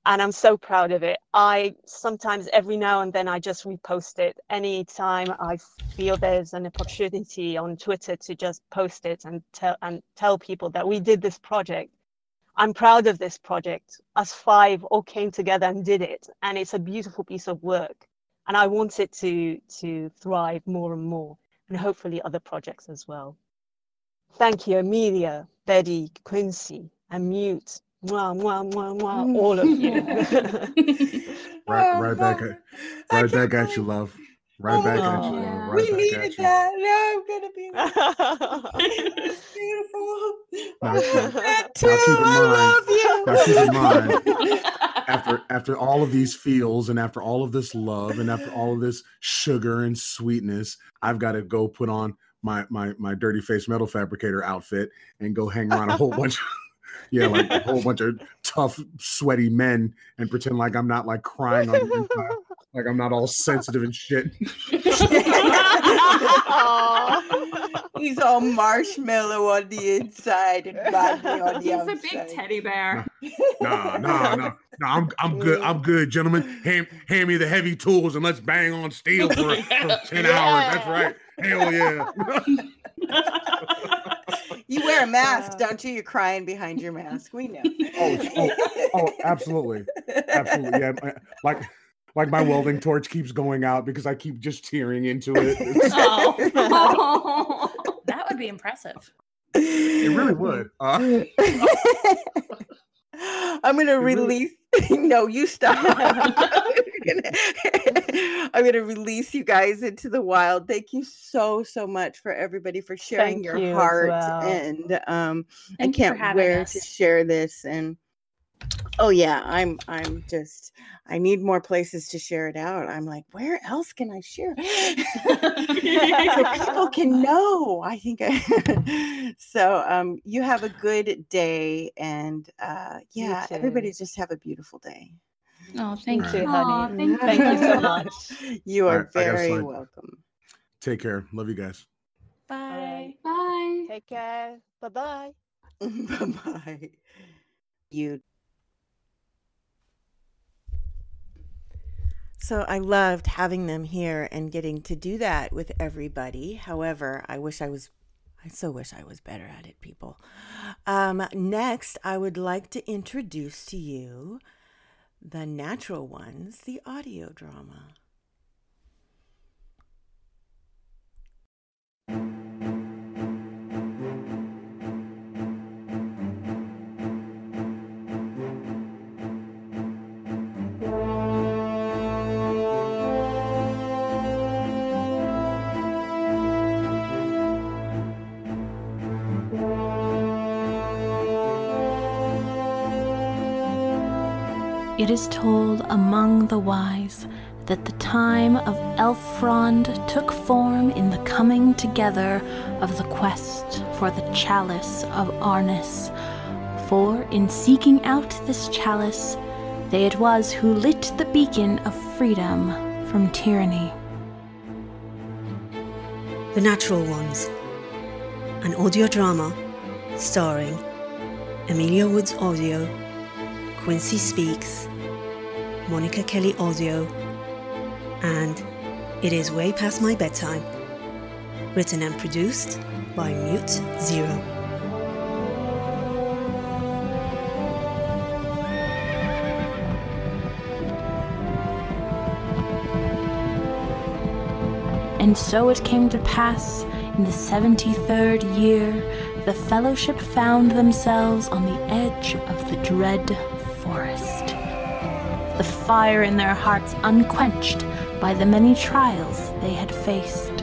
And I'm so proud of it. I sometimes, every now and then, I just repost it. Anytime I feel there's an opportunity on Twitter to just post it and tell and tell people that we did this project I'm proud of this project. Us five all came together and did it, and it's a beautiful piece of work. And I want it to to thrive more and more, and hopefully other projects as well. Thank you, Amelia, Betty, Quincy, and Mute. Mwah, mwah, mwah, mwah, all of you. [laughs] right, right back at, [laughs] right back at you, love. Right oh, back at you. Yeah. Right we needed that. Now I'm gonna be [laughs] beautiful. Now, [laughs] that too. I love you. Now keep in mind, after [laughs] after all of these feels and after all of this love and after all of this sugar and sweetness, I've got to go put on my my my dirty face metal fabricator outfit and go hang around a whole bunch of yeah, like a whole bunch of tough, sweaty men and pretend like I'm not like crying on the inside, like I'm not all sensitive and shit. [laughs] He's all marshmallow on the inside and Rodney on the He's outside. He's a big teddy bear. No, no, no, no. I'm I'm good. I'm good, gentlemen. Hand hand me the heavy tools and let's bang on steel for, for [laughs] ten yeah. hours. That's right. Hell yeah [laughs] you wear a mask, uh, don't you? You're crying behind your mask. We know. oh, oh, oh, absolutely, absolutely. Yeah, like like my welding [laughs] torch keeps going out because I keep just tearing into it. [laughs] oh. [laughs] that would be impressive. It really would. Uh, I'm gonna release. no, you stop. I'm gonna release you guys into the wild. Thank you so so much for everybody for sharing Thank your you heart, well. and um, I can't wait to share this and oh yeah i'm i'm just i need more places to share it out. I'm like where else can i share? [laughs] So people can [laughs] know i think I, [laughs] so um you have a good day and uh yeah everybody just have a beautiful day. Oh thank right. you. honey. Thank, thank, you so much. You are right, very welcome. Take care. Love you guys. Bye. Bye. Take care. Bye-bye. Bye-bye. You So I loved having them here and getting to do that with everybody. However, I wish I was, I so wish I was better at it, people. Um, next, I would like to introduce to you the natural ones, the audio drama. It is told among the wise that the time of Elfrond took form in the coming together of the quest for the chalice of Arnis. For in seeking out this chalice, they it was who lit the beacon of freedom from tyranny. The Natural Ones, an audio drama starring Amelia Woods Audio, Quincy Speaks, Monica Kelly Audio, and It Is Way Past My Bedtime. Written and produced by Mute Zero. And so it came to pass in the seventy third year, the fellowship found themselves on the edge of the dread fire in their hearts unquenched by the many trials they had faced.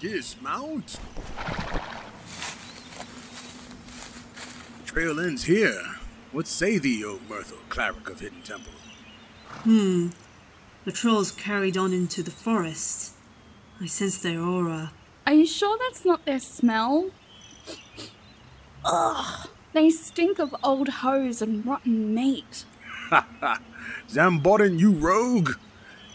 Dismount. The trail ends here. What say thee, O Myrtle, cleric of Hidden Temple? Hmm. The trolls carried on into the forest. I sense their aura. Are you sure that's not their smell? Ugh. They stink of old hose and rotten meat. [laughs] Ha ha! Zambodin, you rogue!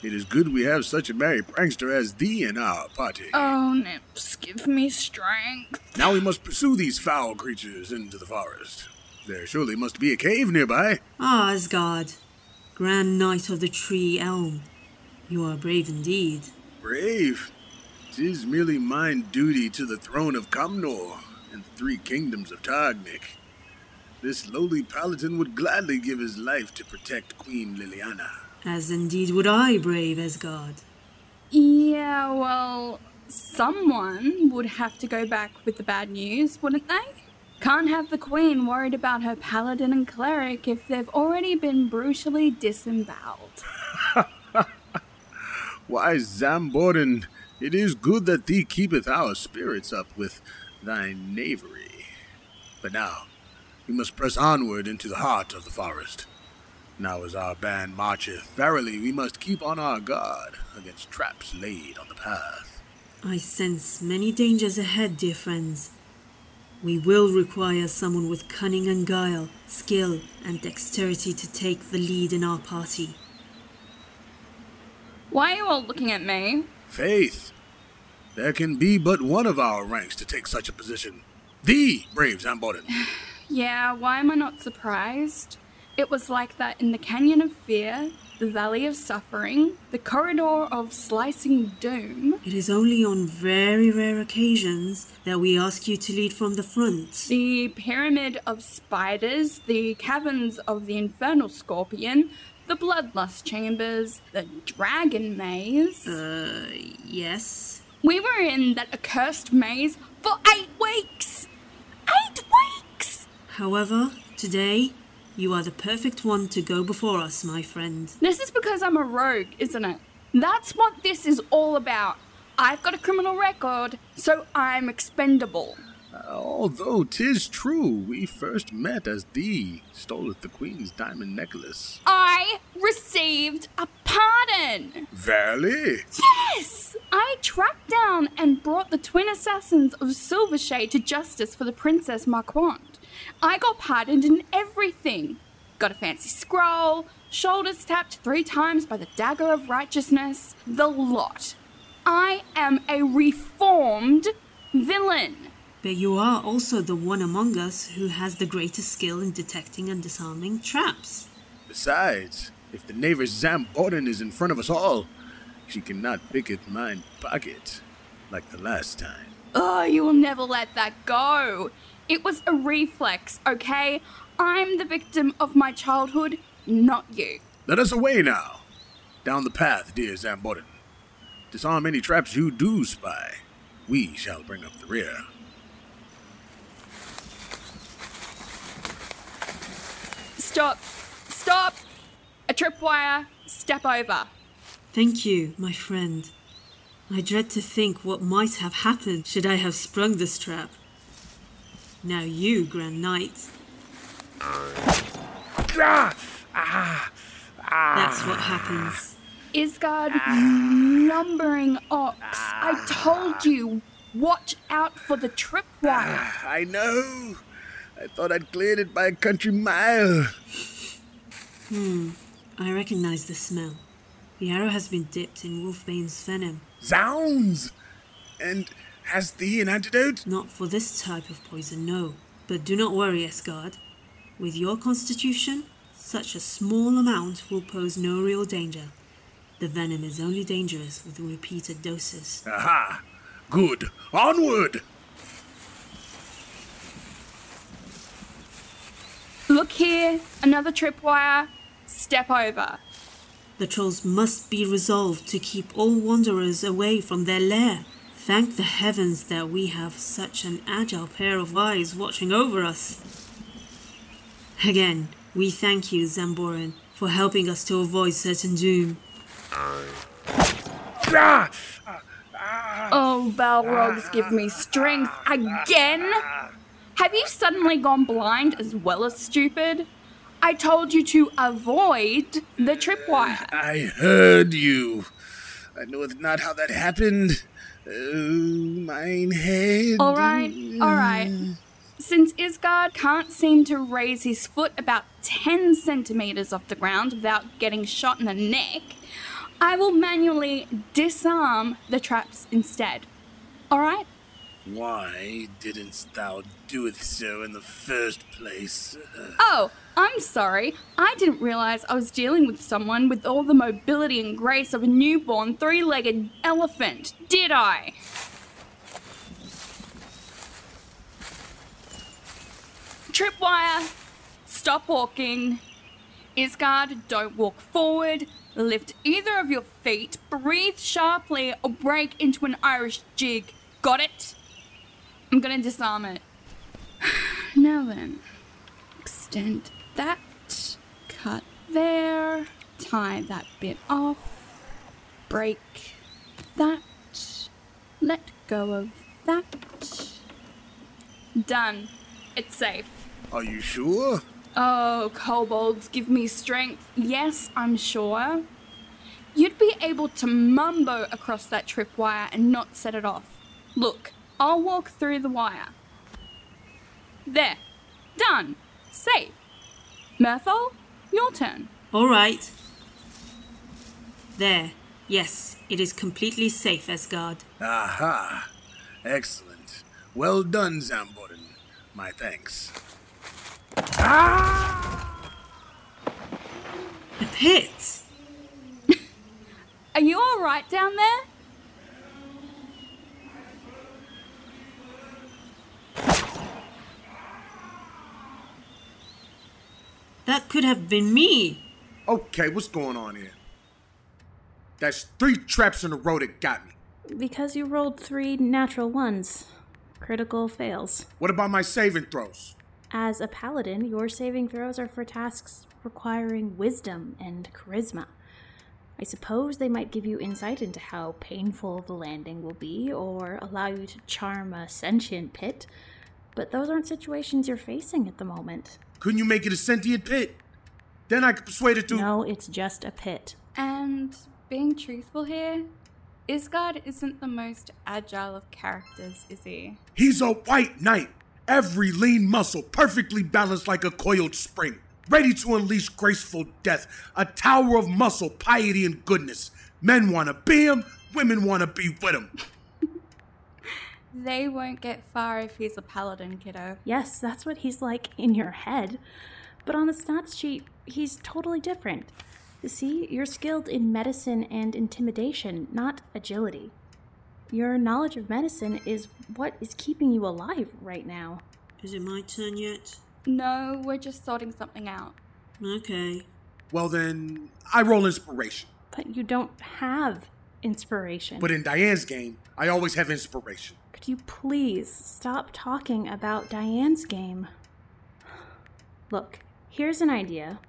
It is good we have such a merry prankster as thee in our party. Oh, Nips, give me strength. Now we must pursue these foul creatures into the forest. There surely must be a cave nearby. Ah, Asgard. Grand Knight of the Tree Elm, you are brave indeed. Brave? Tis merely mine duty to the throne of Comnor and the three kingdoms of Targnik. This lowly paladin would gladly give his life to protect Queen Liliana. As indeed would I, brave Asgard. Yeah, well, someone would have to go back with the bad news, wouldn't they? Can't have the Queen worried about her paladin and cleric if they've already been brutally disemboweled. [laughs] Why, Zamborden, it is good that thee keepeth our spirits up with thy knavery. But now, we must press onward into the heart of the forest. Now as our band marcheth, verily we must keep on our guard against traps laid on the path. I sense many dangers ahead, dear friends. We will require someone with cunning and guile, skill and dexterity to take the lead in our party. Why are you all looking at me? Faith. There can be but one of our ranks to take such a position. The brave Zambodin. [sighs] yeah, why am I not surprised? It was like that in the Canyon of Fear, the Valley of Suffering, the Corridor of Slicing Doom. It is only on very rare occasions that we ask you to lead from the front. The Pyramid of Spiders, the Caverns of the Infernal Scorpion, the Bloodlust Chambers, the Dragon Maze. Uh, yes. We were in that accursed maze for eight weeks! Eight weeks! However, today you are the perfect one to go before us, my friend. This is because I'm a rogue, isn't it? That's what this is all about. I've got a criminal record, so I'm expendable. Although 'tis true, we first met as thee stoleth the Queen's diamond necklace. I received a pardon! Verily? Yes! I tracked down and brought the twin assassins of Silvershade to justice for the Princess Marquand. I got pardoned in everything. Got a fancy scroll, shoulders tapped three times by the dagger of righteousness, the lot. I am a reformed villain. But you are also the one among us who has the greatest skill in detecting and disarming traps. Besides, if the knavish Zamborden is in front of us all, she cannot pick at mine pocket like the last time. Oh, you will never let that go. It was a reflex, okay? I'm the victim of my childhood, not you. Let us away now. Down the path, dear Zamborden. Disarm any traps you do spy. We shall bring up the rear. Stop! Stop! A tripwire! step over. Thank you, my friend. I dread to think what might have happened should I have sprung this trap. Now you, Grand Knight. Ah, ah, ah, That's what happens. Isgard, you lumbering ox. I told you, watch out for the tripwire. Ah, I know. I thought I'd cleared it by a country mile. Hmm. I recognize the smell. The arrow has been dipped in Wolfbane's venom. Zounds! And has the an antidote? Not for this type of poison, no. But do not worry, Esgard. With your constitution, such a small amount will pose no real danger. The venom is only dangerous with repeated doses. Aha! Good. Onward! Look here, another tripwire. Step over. The trolls must be resolved to keep all wanderers away from their lair. Thank the heavens that we have such an agile pair of eyes watching over us. Again, we thank you, Zamboran, for helping us to avoid certain doom. Oh, Balrogs give me strength again? Have you suddenly gone blind as well as stupid? I told you to avoid the tripwire. I heard you. I know not how that happened. Oh, mine head. All right, all right. Since Isgard can't seem to raise his foot about 10 centimeters off the ground without getting shot in the neck, I will manually disarm the traps instead. All right? Why didn't thou do it so in the first place? Oh, I'm sorry. I didn't realize I was dealing with someone with all the mobility and grace of a newborn three legged elephant, did I? Tripwire, stop walking. Isgard, don't walk forward. Lift either of your feet, breathe sharply, or break into an Irish jig. Got it? I'm gonna disarm it. [sighs] Now then, extend that, cut there, tie that bit off, break that, let go of that. Done. It's safe. Are you sure? Oh, kobolds give me strength. Yes, I'm sure. You'd be able to mumbo across that tripwire and not set it off. Look, I'll walk through the wire. There. Done. Safe. Mirthal, your turn. All right. There. Yes, it is completely safe, Esgard. Aha. Excellent. Well done, Zamboran. My thanks. Ah! A pit! [laughs] Are you alright down there? That could have been me. Okay, what's going on here? That's three traps in a row that got me. Because you rolled three natural ones. Critical fails. What about my saving throws? As a paladin, your saving throws are for tasks requiring wisdom and charisma. I suppose they might give you insight into how painful the landing will be, or allow you to charm a sentient pit, but those aren't situations you're facing at the moment. Couldn't you make it a sentient pit? Then I could persuade it to. No, it's just a pit. And being truthful here, Isgard isn't the most agile of characters, is he? He's a white knight. Every lean muscle perfectly balanced like a coiled spring, ready to unleash graceful death. A tower of muscle, piety, and goodness. Men want to be him, women want to be with him. They won't get far if he's a paladin, kiddo. Yes, that's what he's like in your head. But on the stats sheet, he's totally different. You see, you're skilled in medicine and intimidation, not agility. Your knowledge of medicine is what is keeping you alive right now. Is it my turn yet? No, we're just sorting something out. Okay. Well, then, I roll inspiration. But you don't have inspiration. But in Diane's game, I always have inspiration. Could you please stop talking about Diane's game? Look, here's an idea.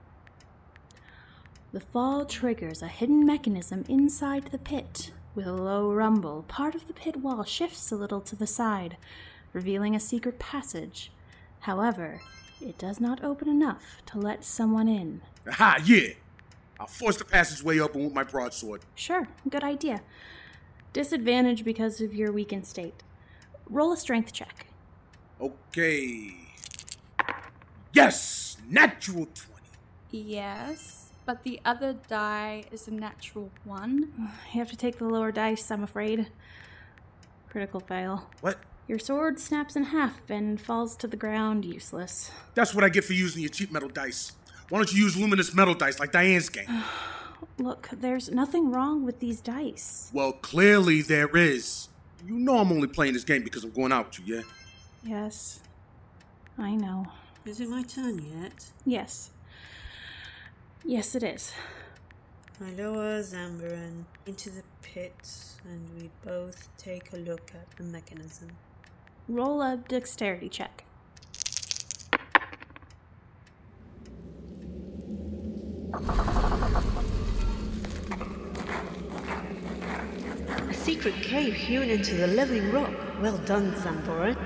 The fall triggers a hidden mechanism inside the pit. With a low rumble, part of the pit wall shifts a little to the side, revealing a secret passage. However, it does not open enough to let someone in. Aha, yeah! I'll force the passageway open with my broadsword. Sure, good idea. Disadvantage because of your weakened state. Roll a strength check. Okay. Yes! Natural 20. Yes, but the other die is a natural one. [sighs] You have to take the lower dice, I'm afraid. Critical fail. What? Your sword snaps in half and falls to the ground useless. That's what I get for using your cheap metal dice. Why don't you use luminous metal dice like Diane's game? [sighs] Look, there's nothing wrong with these dice. Well, clearly there is. You know I'm only playing this game because I'm going out with you, yeah? Yes. I know. Is it my turn yet? Yes. Yes, it is. I lower Zambaran into the pit and we both take a look at the mechanism. Roll a dexterity check. Secret cave hewn into the living rock. Well done, Zamboran.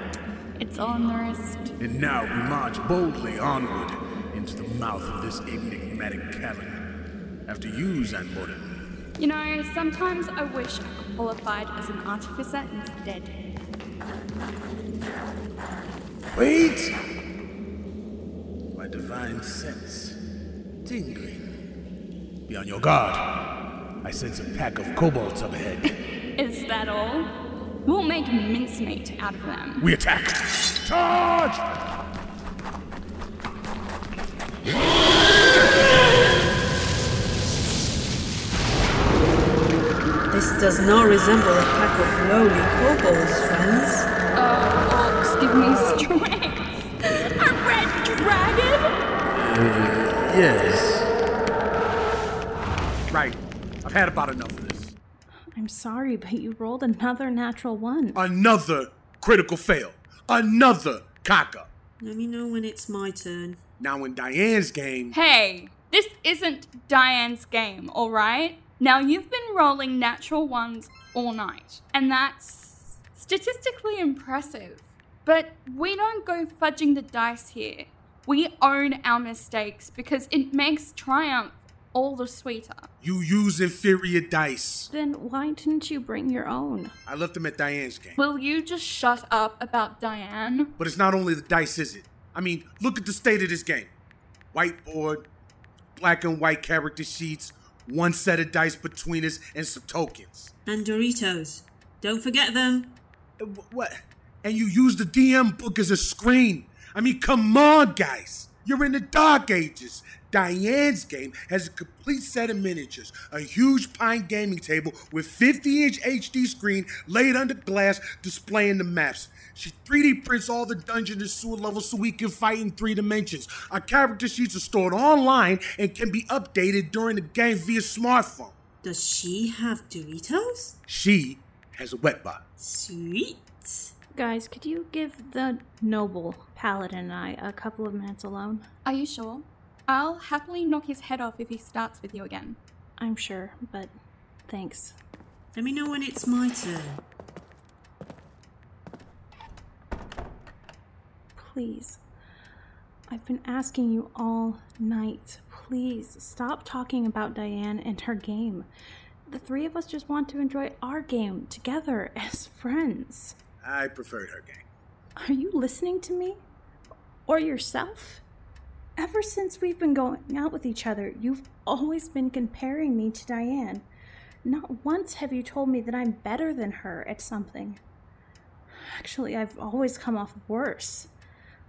It's on the wrist. And now we march boldly onward into the mouth of this enigmatic cavern. After you, Zamboran. You know, sometimes I wish I qualified as an artificer instead. Wait! My divine sense tingling. Be on your guard. I sense a pack of kobolds up ahead. [laughs] Is that all? We'll make mincemeat out of them. We attack! Charge! This does not resemble a pack of lowly kobolds, friends. Oh, orcs, give me strength. A red dragon? Uh, yes. Right. I've had about enough of this. I'm sorry, but you rolled another natural one. Another critical fail. Another cock up. Let me know when it's my turn. Now, in Diane's game, Hey, this isn't Diane's game, alright? Now, you've been rolling natural ones all night, and that's statistically impressive. But we don't go fudging the dice here. We own our mistakes because it makes triumph all the sweeter. you use inferior dice. Then why didn't you bring your own? I left them at Diane's game. Will you just shut up about Diane? But it's not only the dice, is it? I mean, look at the state of this game. Whiteboard, black and white character sheets, one set of dice between us, and some tokens. And Doritos. Don't forget them. Uh, What? And you use the DM book as a screen. I mean, come on, guys. You're in the dark ages. Diane's game has a complete set of miniatures, a huge pine gaming table with 50 inch HD screen laid under glass displaying the maps. She 3D prints all the dungeon and sewer levels so we can fight in three dimensions. Our character sheets are stored online and can be updated during the game via smartphone. Does she have Doritos? She has a wet bot. Sweet. Guys, could you give the noble paladin and I a couple of minutes alone? Are you sure? I'll happily knock his head off if he starts with you again. I'm sure, but thanks. Let me know when it's my turn. Please. I've been asking you all night. Please stop talking about Diane and her game. The three of us just want to enjoy our game together [laughs] as friends. I preferred her game. Are you listening to me? Or yourself? Ever since we've been going out with each other, you've always been comparing me to Diane. Not once have you told me that I'm better than her at something. Actually, I've always come off worse.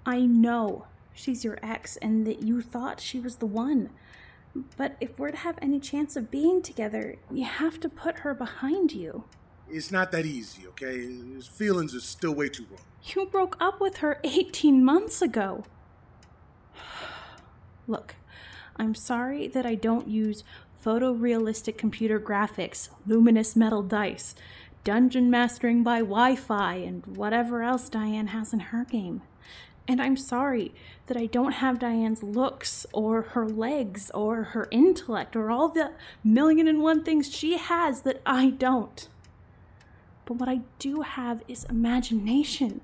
I know she's your ex and that you thought she was the one. But if we're to have any chance of being together, you have to put her behind you. It's not that easy, okay? His feelings are still way too raw. You broke up with her 18 months ago. Look, I'm sorry that I don't use photorealistic computer graphics, luminous metal dice, dungeon mastering by Wi Fi, and whatever else Diane has in her game. And I'm sorry that I don't have Diane's looks or her legs or her intellect or all the million and one things she has that I don't. But what I do have is imagination.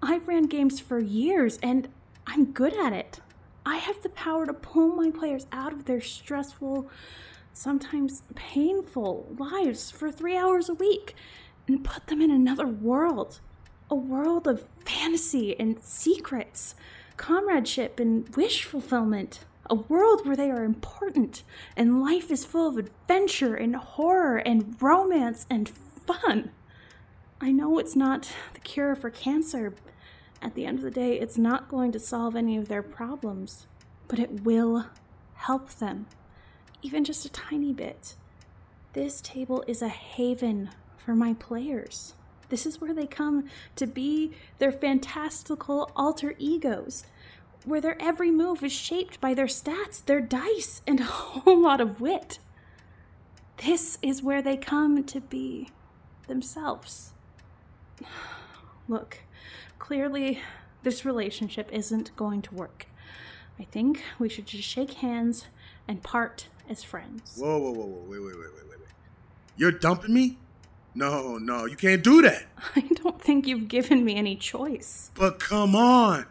I've ran games for years and I'm good at it. I have the power to pull my players out of their stressful, sometimes painful lives for three hours a week and put them in another world a world of fantasy and secrets, comradeship and wish fulfillment, a world where they are important and life is full of adventure and horror and romance and fun. I know it's not the cure for cancer. At the end of the day, it's not going to solve any of their problems, but it will help them, even just a tiny bit. This table is a haven for my players. This is where they come to be their fantastical alter egos, where their every move is shaped by their stats, their dice, and [laughs] a whole lot of wit. This is where they come to be themselves. [sighs] Look, clearly, this relationship isn't going to work. I think we should just shake hands and part as friends. Whoa, whoa, whoa, whoa, wait, wait, wait, wait, wait. Wait. You're dumping me? No, no, you can't do that. [laughs] I don't think you've given me any choice. But come on.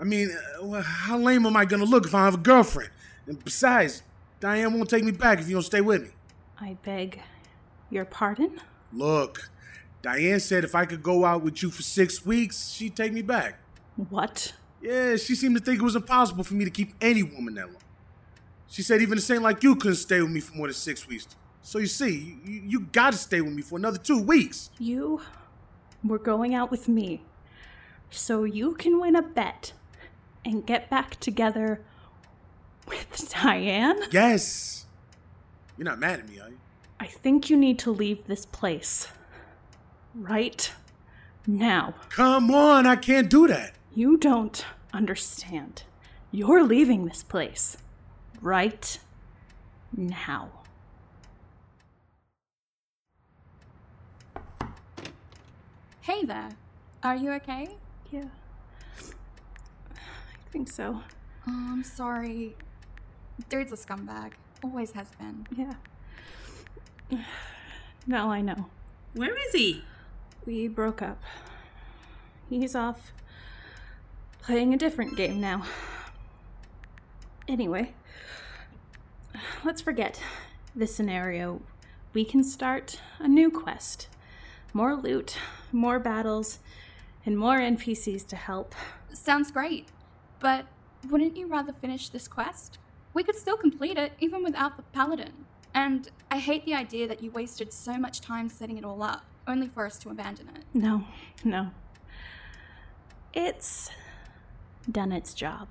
I mean, uh, how lame am I going to look if I have a girlfriend? And besides, Diane won't take me back if you don't stay with me. I beg your pardon? Look, Diane said if I could go out with you for six weeks, she'd take me back. What? Yeah, she seemed to think it was impossible for me to keep any woman that long. She said even a saint like you couldn't stay with me for more than six weeks. So you see, you, you gotta stay with me for another two weeks. You were going out with me so you can win a bet and get back together with Diane? Yes. You're not mad at me, are you? I think you need to leave this place. Right now. Come on, I can't do that. You don't understand. You're leaving this place. Right now. Hey there. Are you okay? Yeah. I think so. Oh, I'm sorry. Dude's a scumbag. Always has been. Yeah. [sighs] Now I know. Where is he? We broke up. He's off playing a different game now. Anyway, let's forget this scenario. We can start a new quest. More loot, more battles, and more NPCs to help. Sounds great. But wouldn't you rather finish this quest? We could still complete it even without the paladin. And I hate the idea that you wasted so much time setting it all up, only for us to abandon it. No, no. It's done its job.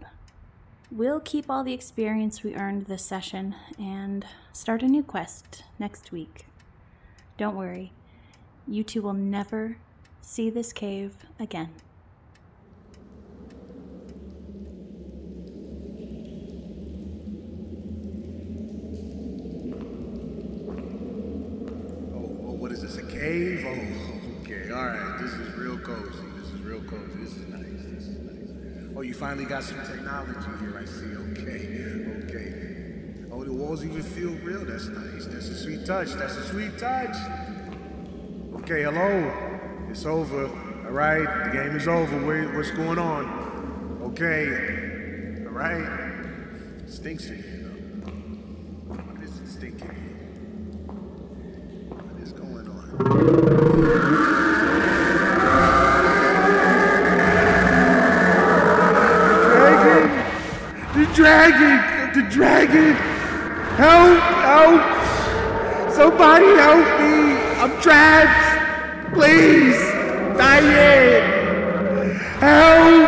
We'll keep all the experience we earned this session and start a new quest next week. Don't worry, you two will never see this cave again. Finally got some technology here, I see. Okay, okay. Oh, the walls even feel real. That's nice. That's a sweet touch. That's a sweet touch. Okay, hello. It's over. All right, the game is over. What's going on? Okay, all right. Stinks in here, though. What is it stinking? What is going on? Dragon! Help! Help! Somebody help me! I'm trapped! Please! Diane! Help!